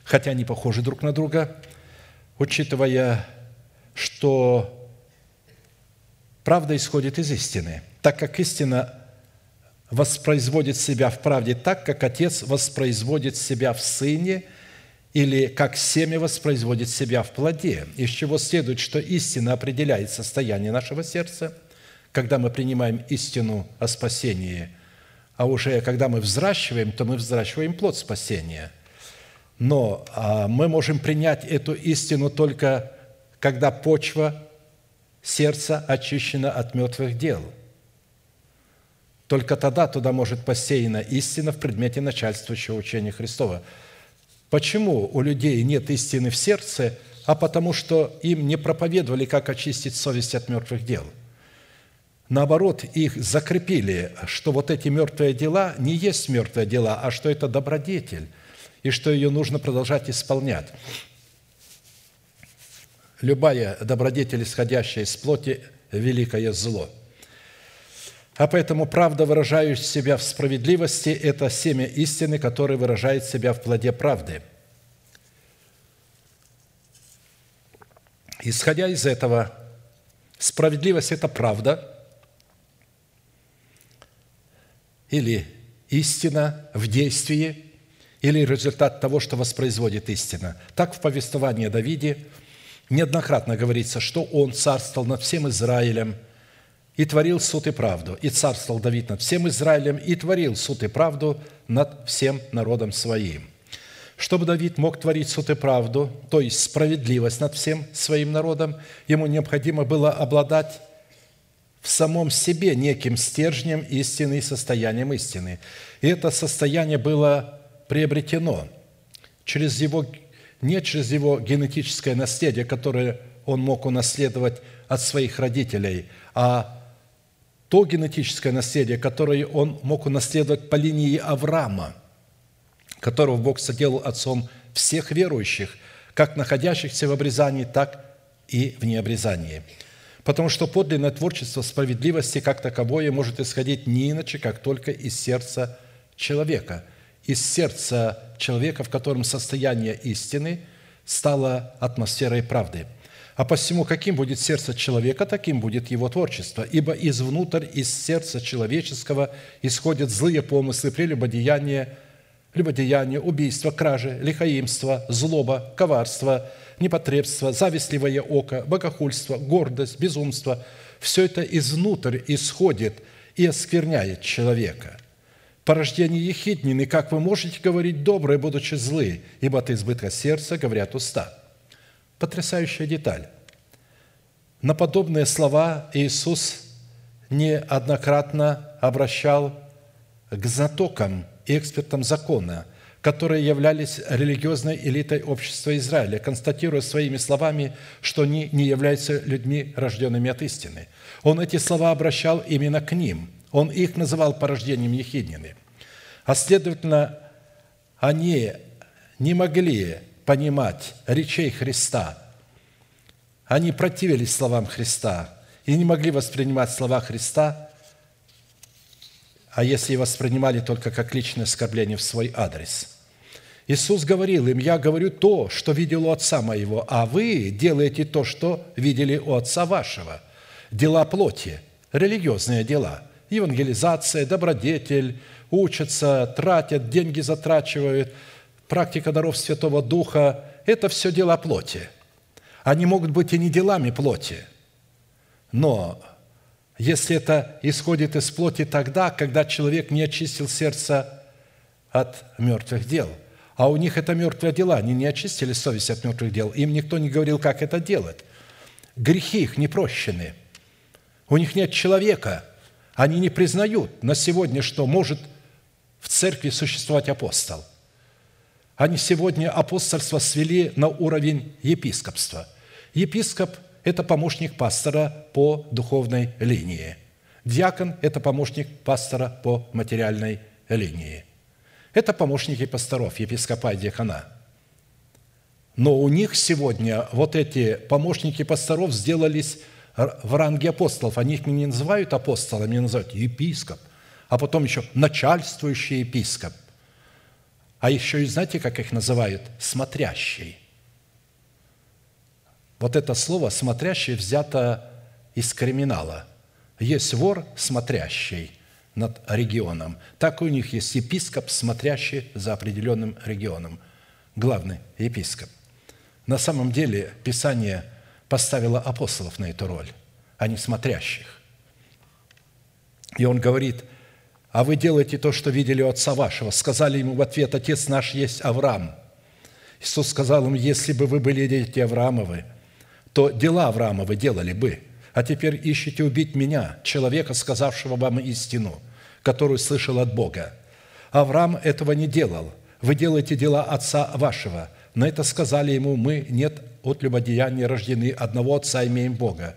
хотя они похожи друг на друга, учитывая, что правда исходит из истины, так как истина воспроизводит себя в правде так, как Отец воспроизводит себя в Сыне или как семя воспроизводит себя в плоде, из чего следует, что истина определяет состояние нашего сердца, когда мы принимаем истину о спасении, а уже когда мы взращиваем, то мы взращиваем плод спасения. Но а, мы можем принять эту истину только когда почва сердца очищена от мертвых дел – только тогда туда может посеяна истина в предмете начальствующего учения Христова. Почему у людей нет истины в сердце? А потому что им не проповедовали, как очистить совесть от мертвых дел. Наоборот, их закрепили, что вот эти мертвые дела не есть мертвые дела, а что это добродетель, и что ее нужно продолжать исполнять. Любая добродетель, исходящая из плоти, великое зло – а поэтому правда, выражающая себя в справедливости, это семя истины, которое выражает себя в плоде правды. Исходя из этого, справедливость – это правда или истина в действии, или результат того, что воспроизводит истина. Так в повествовании о Давиде неоднократно говорится, что он царствовал над всем Израилем – и творил суд и правду. И царствовал Давид над всем Израилем, и творил суд и правду над всем народом своим». Чтобы Давид мог творить суд и правду, то есть справедливость над всем своим народом, ему необходимо было обладать в самом себе неким стержнем истины и состоянием истины. И это состояние было приобретено через его, не через его генетическое наследие, которое он мог унаследовать от своих родителей, а то генетическое наследие, которое он мог унаследовать по линии Авраама, которого Бог соделал отцом всех верующих, как находящихся в обрезании, так и в необрезании. Потому что подлинное творчество справедливости как таковое может исходить не иначе, как только из сердца человека, из сердца человека, в котором состояние истины стало атмосферой правды – а посему, каким будет сердце человека, таким будет его творчество. Ибо извнутрь, из сердца человеческого исходят злые помыслы, прелюбодеяние, любодеяние, убийство, кражи, лихаимство, злоба, коварство, непотребство, завистливое око, богохульство, гордость, безумство. Все это изнутрь исходит и оскверняет человека. Порождение ехиднины, как вы можете говорить доброе, будучи злы, ибо от избытка сердца говорят уста – Потрясающая деталь. На подобные слова Иисус неоднократно обращал к знатокам и экспертам закона, которые являлись религиозной элитой общества Израиля, констатируя своими словами, что они не являются людьми, рожденными от истины. Он эти слова обращал именно к ним. Он их называл порождением Ехиднины. А следовательно, они не могли понимать речей Христа. Они противились словам Христа и не могли воспринимать слова Христа, а если воспринимали только как личное оскорбление в свой адрес. Иисус говорил им, «Я говорю то, что видел у Отца моего, а вы делаете то, что видели у Отца вашего». Дела плоти, религиозные дела, евангелизация, добродетель, учатся, тратят, деньги затрачивают – практика даров Святого Духа – это все дела плоти. Они могут быть и не делами плоти, но если это исходит из плоти тогда, когда человек не очистил сердце от мертвых дел, а у них это мертвые дела, они не очистили совесть от мертвых дел, им никто не говорил, как это делать. Грехи их не прощены. У них нет человека. Они не признают на сегодня, что может в церкви существовать апостол – они сегодня апостольство свели на уровень епископства. Епископ – это помощник пастора по духовной линии. Диакон – это помощник пастора по материальной линии. Это помощники пасторов, епископа и диакона. Но у них сегодня вот эти помощники пасторов сделались в ранге апостолов. Они их не называют апостолами, они называют епископ, а потом еще начальствующий епископ – а еще и знаете, как их называют? Смотрящий. Вот это слово «смотрящий» взято из криминала. Есть вор, смотрящий над регионом. Так у них есть епископ, смотрящий за определенным регионом. Главный епископ. На самом деле Писание поставило апостолов на эту роль, а не смотрящих. И он говорит, а вы делаете то, что видели у отца вашего. Сказали ему в ответ, отец наш есть Авраам. Иисус сказал им, если бы вы были дети Авраамовы, то дела Авраамовы делали бы. А теперь ищите убить меня, человека, сказавшего вам истину, которую слышал от Бога. Авраам этого не делал. Вы делаете дела отца вашего. На это сказали ему, мы нет от любодеяния рождены, одного отца имеем Бога.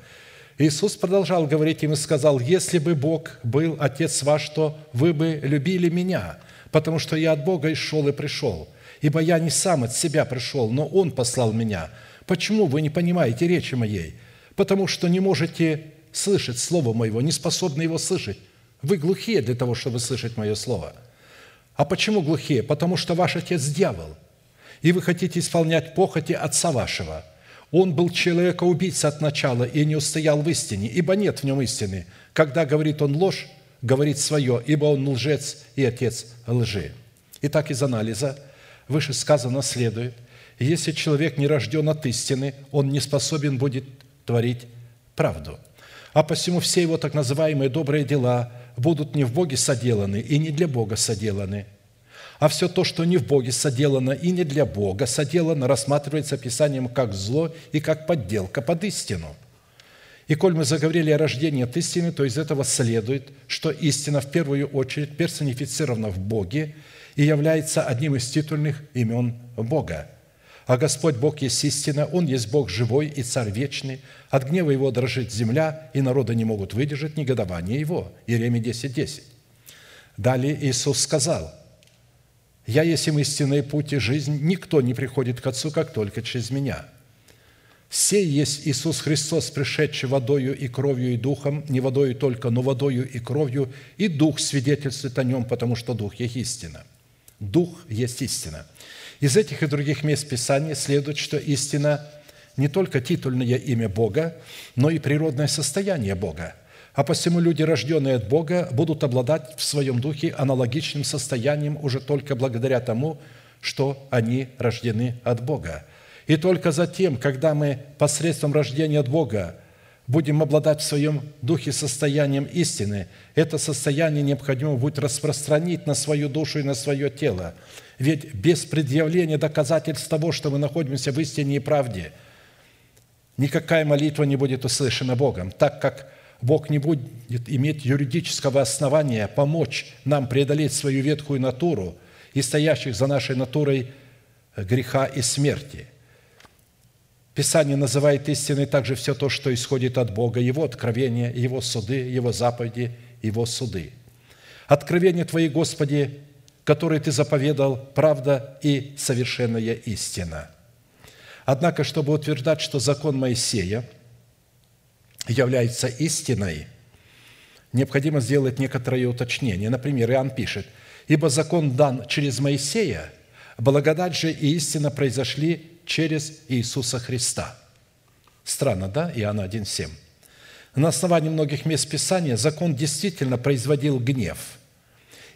Иисус продолжал говорить им и сказал, «Если бы Бог был Отец ваш, то вы бы любили Меня, потому что я от Бога и шел и пришел. Ибо я не сам от себя пришел, но Он послал Меня. Почему вы не понимаете речи моей? Потому что не можете слышать Слово Моего, не способны его слышать. Вы глухие для того, чтобы слышать Мое Слово. А почему глухие? Потому что ваш отец – дьявол, и вы хотите исполнять похоти отца вашего – он был человека-убийца от начала и не устоял в истине, ибо нет в нем истины. Когда говорит он ложь, говорит свое, ибо он лжец и отец лжи. Итак, из анализа вышесказанно следует, если человек не рожден от истины, он не способен будет творить правду. А посему все его так называемые добрые дела будут не в Боге соделаны и не для Бога соделаны – а все то, что не в Боге соделано и не для Бога соделано, рассматривается Писанием как зло и как подделка под истину. И коль мы заговорили о рождении от истины, то из этого следует, что истина в первую очередь персонифицирована в Боге и является одним из титульных имен Бога. А Господь Бог есть истина, Он есть Бог живой и Царь вечный. От гнева Его дрожит земля, и народы не могут выдержать негодование Его. Иеремия 10.10. 10. Далее Иисус сказал – я есть им истинный путь и жизнь, никто не приходит к Отцу, как только через Меня. Сей есть Иисус Христос, пришедший водою и кровью и духом, не водою только, но водою и кровью, и Дух свидетельствует о Нем, потому что Дух есть истина. Дух есть истина. Из этих и других мест Писания следует, что истина не только титульное имя Бога, но и природное состояние Бога – а посему люди, рожденные от Бога, будут обладать в своем духе аналогичным состоянием уже только благодаря тому, что они рождены от Бога. И только затем, когда мы посредством рождения от Бога будем обладать в своем духе состоянием истины, это состояние необходимо будет распространить на свою душу и на свое тело. Ведь без предъявления доказательств того, что мы находимся в истине и правде, никакая молитва не будет услышана Богом, так как Бог не будет иметь юридического основания помочь нам преодолеть свою ветхую натуру и стоящих за нашей натурой греха и смерти. Писание называет истиной также все то, что исходит от Бога, Его откровения, Его суды, Его заповеди, Его суды. Откровение Твои, Господи, которые Ты заповедал, правда и совершенная истина. Однако, чтобы утверждать, что закон Моисея – является истиной, необходимо сделать некоторые уточнения. Например, Иоанн пишет, «Ибо закон дан через Моисея, благодать же и истина произошли через Иисуса Христа». Странно, да? Иоанна 1,7. На основании многих мест Писания закон действительно производил гнев,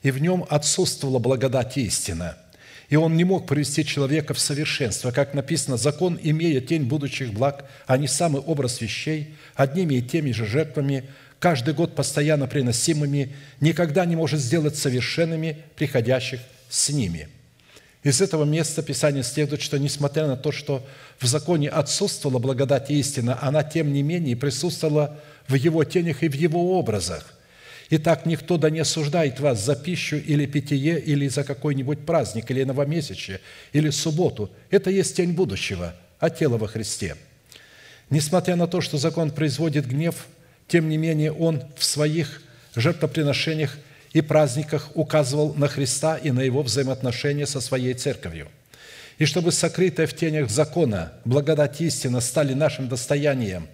и в нем отсутствовала благодать и истина – и он не мог привести человека в совершенство. Как написано, закон, имея тень будущих благ, а не самый образ вещей, одними и теми же жертвами, каждый год постоянно приносимыми, никогда не может сделать совершенными приходящих с ними. Из этого места Писания следует, что несмотря на то, что в законе отсутствовала благодать истина, она, тем не менее, присутствовала в его тенях и в его образах. Итак, никто да не осуждает вас за пищу или питье, или за какой-нибудь праздник, или новомесячие, или субботу. Это есть тень будущего, а тело во Христе. Несмотря на то, что закон производит гнев, тем не менее он в своих жертвоприношениях и праздниках указывал на Христа и на его взаимоотношения со своей церковью. И чтобы сокрытые в тенях закона благодать истина стали нашим достоянием,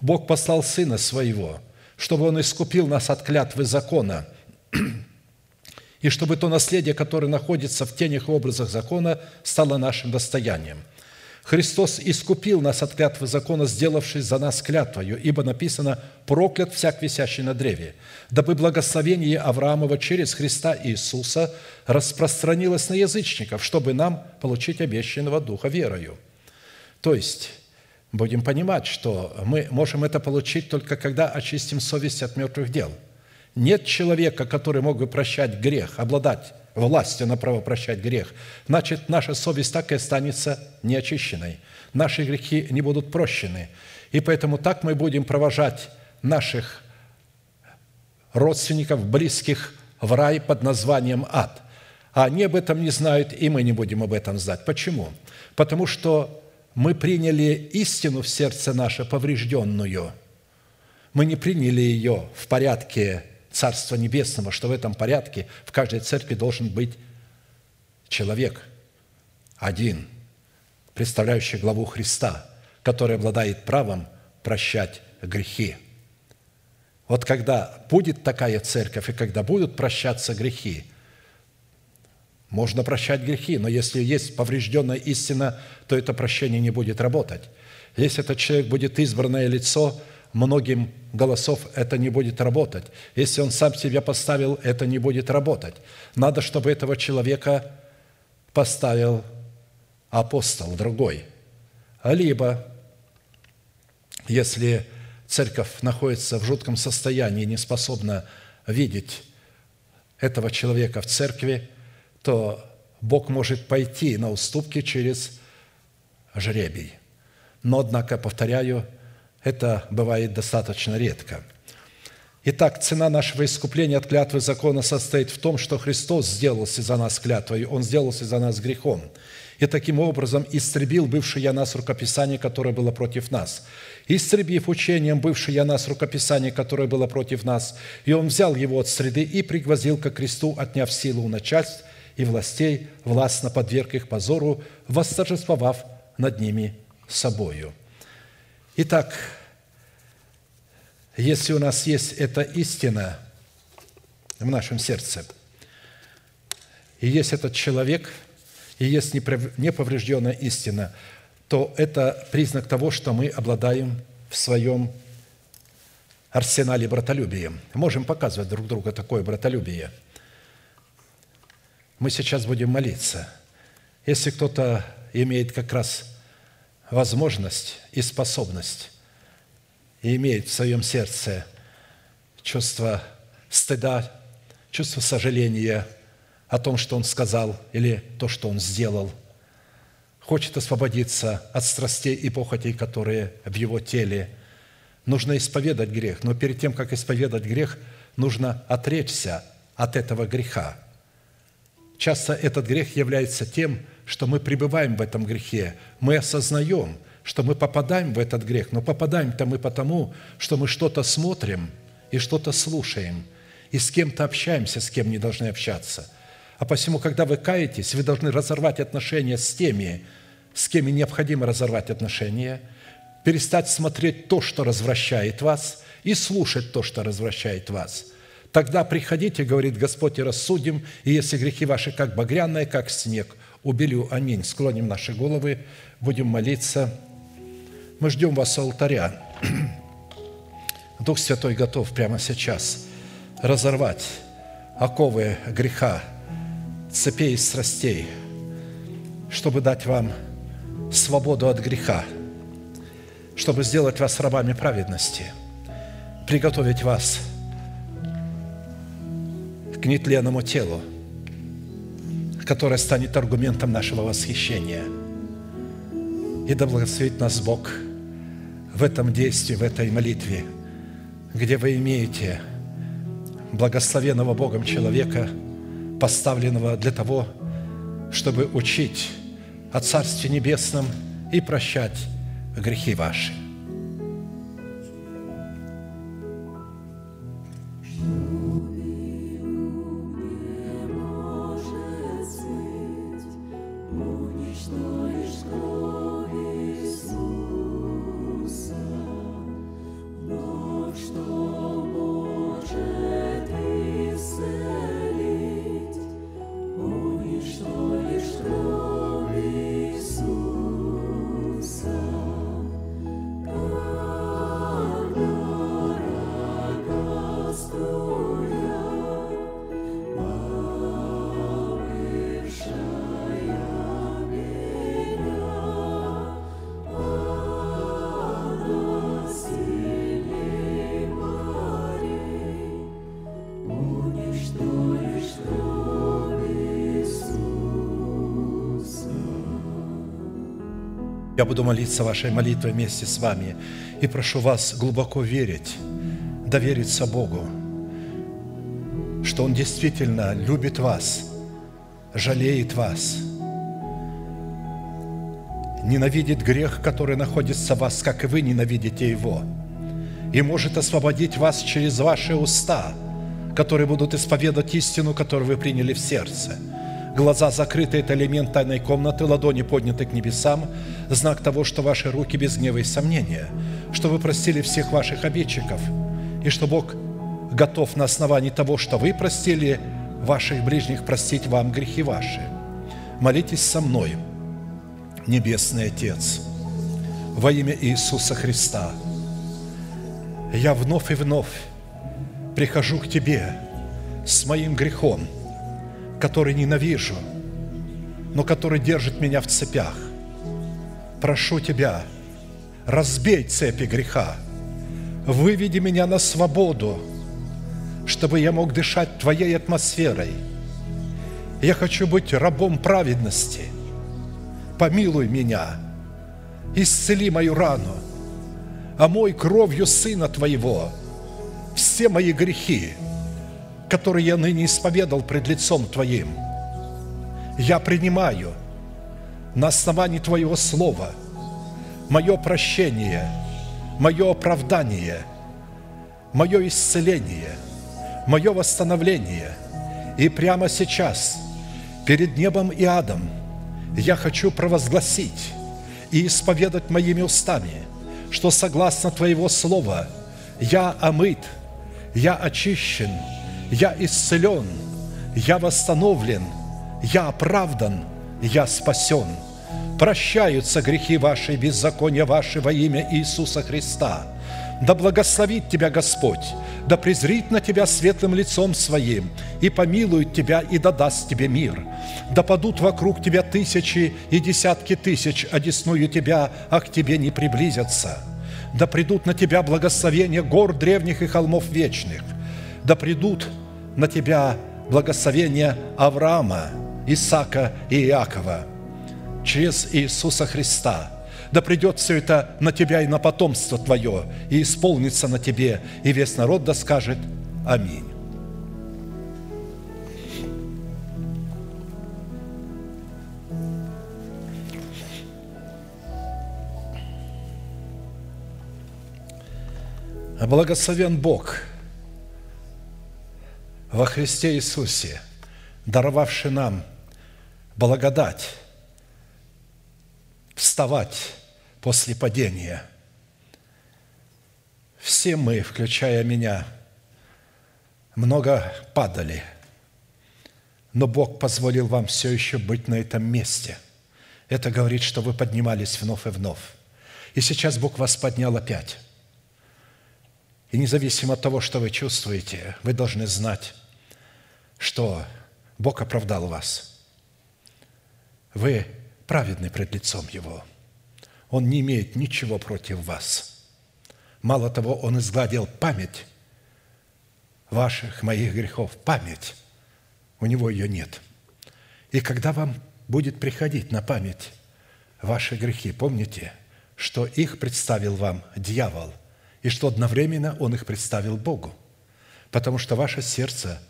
Бог послал Сына Своего – чтобы Он искупил нас от клятвы закона, и чтобы то наследие, которое находится в тенях и образах закона, стало нашим достоянием. Христос искупил нас от клятвы закона, сделавшись за нас клятвою, ибо написано «проклят всяк висящий на древе», дабы благословение Авраамова через Христа Иисуса распространилось на язычников, чтобы нам получить обещанного Духа верою». То есть, будем понимать, что мы можем это получить только когда очистим совесть от мертвых дел. Нет человека, который мог бы прощать грех, обладать властью на право прощать грех, значит, наша совесть так и останется неочищенной. Наши грехи не будут прощены. И поэтому так мы будем провожать наших родственников, близких в рай под названием ад. А они об этом не знают, и мы не будем об этом знать. Почему? Потому что мы приняли истину в сердце наше поврежденную. Мы не приняли ее в порядке Царства Небесного, что в этом порядке в каждой церкви должен быть человек один, представляющий главу Христа, который обладает правом прощать грехи. Вот когда будет такая церковь, и когда будут прощаться грехи, можно прощать грехи, но если есть поврежденная истина, то это прощение не будет работать. Если этот человек будет избранное лицо – многим голосов это не будет работать. Если он сам себя поставил, это не будет работать. Надо, чтобы этого человека поставил апостол другой. Либо, если церковь находится в жутком состоянии, не способна видеть этого человека в церкви, то Бог может пойти на уступки через жребий. Но, однако, повторяю, это бывает достаточно редко. Итак, цена нашего искупления от клятвы закона состоит в том, что Христос сделался за нас клятвой, Он сделался за нас грехом. И таким образом истребил бывшее нас рукописание, которое было против нас. Истребив учением бывшее нас рукописание, которое было против нас, и Он взял его от среды и пригвоздил ко кресту, отняв силу у начальств и властей, властно подверг их позору, восторжествовав над ними собою». Итак, если у нас есть эта истина в нашем сердце, и есть этот человек, и есть неповрежденная истина, то это признак того, что мы обладаем в своем арсенале братолюбием. Можем показывать друг другу такое братолюбие. Мы сейчас будем молиться. Если кто-то имеет как раз возможность и способность и имеет в своем сердце чувство стыда, чувство сожаления о том, что он сказал или то, что он сделал, хочет освободиться от страстей и похотей, которые в его теле. Нужно исповедать грех, но перед тем, как исповедать грех, нужно отречься от этого греха. Часто этот грех является тем, что мы пребываем в этом грехе, мы осознаем, что мы попадаем в этот грех, но попадаем-то мы потому, что мы что-то смотрим и что-то слушаем, и с кем-то общаемся, с кем не должны общаться. А посему, когда вы каетесь, вы должны разорвать отношения с теми, с кем необходимо разорвать отношения, перестать смотреть то, что развращает вас, и слушать то, что развращает вас – Тогда приходите, говорит Господь, и рассудим, и если грехи ваши как багряные, как снег, убелю. Аминь. Склоним наши головы, будем молиться. Мы ждем вас у алтаря. Дух Святой готов прямо сейчас разорвать оковы греха, цепей и страстей, чтобы дать вам свободу от греха, чтобы сделать вас рабами праведности, приготовить вас к нетленному телу – которая станет аргументом нашего восхищения. И да благословит нас Бог в этом действии, в этой молитве, где вы имеете благословенного Богом человека, поставленного для того, чтобы учить о Царстве Небесном и прощать грехи ваши. Буду молиться вашей молитвой вместе с вами и прошу вас глубоко верить, довериться Богу, что Он действительно любит вас, жалеет вас, ненавидит грех, который находится в вас, как и вы ненавидите его, и может освободить вас через ваши уста, которые будут исповедовать истину, которую вы приняли в сердце – Глаза закрыты – это элемент тайной комнаты, ладони подняты к небесам, знак того, что ваши руки без гнева и сомнения, что вы простили всех ваших обидчиков, и что Бог готов на основании того, что вы простили ваших ближних, простить вам грехи ваши. Молитесь со мной, Небесный Отец, во имя Иисуса Христа. Я вновь и вновь прихожу к Тебе с моим грехом – который ненавижу, но который держит меня в цепях. Прошу Тебя, разбей цепи греха, выведи меня на свободу, чтобы я мог дышать Твоей атмосферой. Я хочу быть рабом праведности. Помилуй меня, исцели мою рану, омой кровью Сына Твоего все мои грехи – который я ныне исповедал пред лицом Твоим. Я принимаю на основании Твоего Слова мое прощение, мое оправдание, мое исцеление, мое восстановление. И прямо сейчас, перед небом и адом, я хочу провозгласить и исповедать моими устами, что согласно Твоего Слова я омыт, я очищен – я исцелен, я восстановлен, я оправдан, я спасен. Прощаются грехи ваши, беззакония ваши во имя Иисуса Христа. Да благословит тебя Господь, да презрит на тебя светлым лицом своим, и помилует тебя, и дадаст тебе мир. Да падут вокруг тебя тысячи и десятки тысяч, одесную тебя, а к тебе не приблизятся. Да придут на тебя благословения гор древних и холмов вечных – да придут на тебя благословения Авраама, Исаака и Иакова через Иисуса Христа. Да придет все это на тебя и на потомство твое, и исполнится на тебе, и весь народ да скажет Аминь. Благословен Бог – во Христе Иисусе, даровавший нам благодать вставать после падения. Все мы, включая меня, много падали, но Бог позволил вам все еще быть на этом месте. Это говорит, что вы поднимались вновь и вновь. И сейчас Бог вас поднял опять. И независимо от того, что вы чувствуете, вы должны знать, что Бог оправдал вас. Вы праведны пред лицом Его. Он не имеет ничего против вас. Мало того, Он изгладил память ваших, моих грехов. Память. У Него ее нет. И когда вам будет приходить на память ваши грехи, помните, что их представил вам дьявол – и что одновременно Он их представил Богу, потому что ваше сердце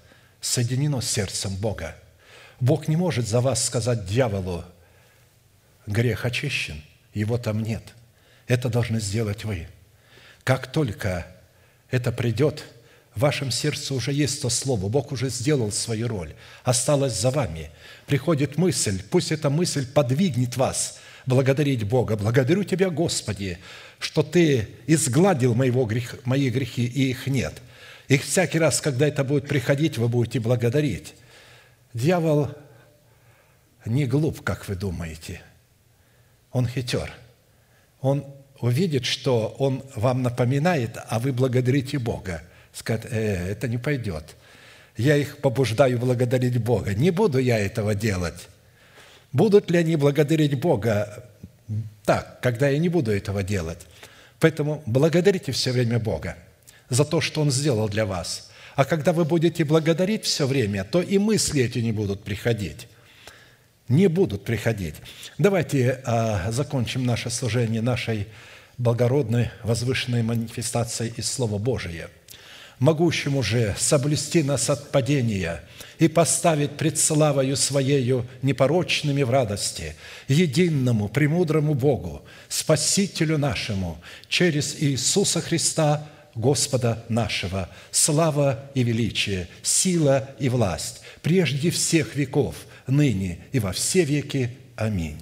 соединено с сердцем Бога. Бог не может за вас сказать дьяволу, грех очищен, его там нет. Это должны сделать вы. Как только это придет, в вашем сердце уже есть то слово, Бог уже сделал свою роль, осталось за вами. Приходит мысль, пусть эта мысль подвигнет вас благодарить Бога. Благодарю Тебя, Господи, что Ты изгладил моего грех, мои грехи, и их нет. И всякий раз, когда это будет приходить, вы будете благодарить. Дьявол не глуп, как вы думаете. Он хитер. Он увидит, что он вам напоминает, а вы благодарите Бога. Скажет, э, это не пойдет. Я их побуждаю благодарить Бога. Не буду я этого делать. Будут ли они благодарить Бога так, когда я не буду этого делать. Поэтому благодарите все время Бога за то, что Он сделал для вас. А когда вы будете благодарить все время, то и мысли эти не будут приходить. не будут приходить. Давайте а, закончим наше служение нашей благородной, возвышенной манифестацией из Слова Божия, могущему же соблюсти нас от падения и поставить пред славою Своею непорочными в радости, единому, премудрому Богу, Спасителю нашему, через Иисуса Христа, Господа нашего, слава и величие, сила и власть, прежде всех веков, ныне и во все веки. Аминь.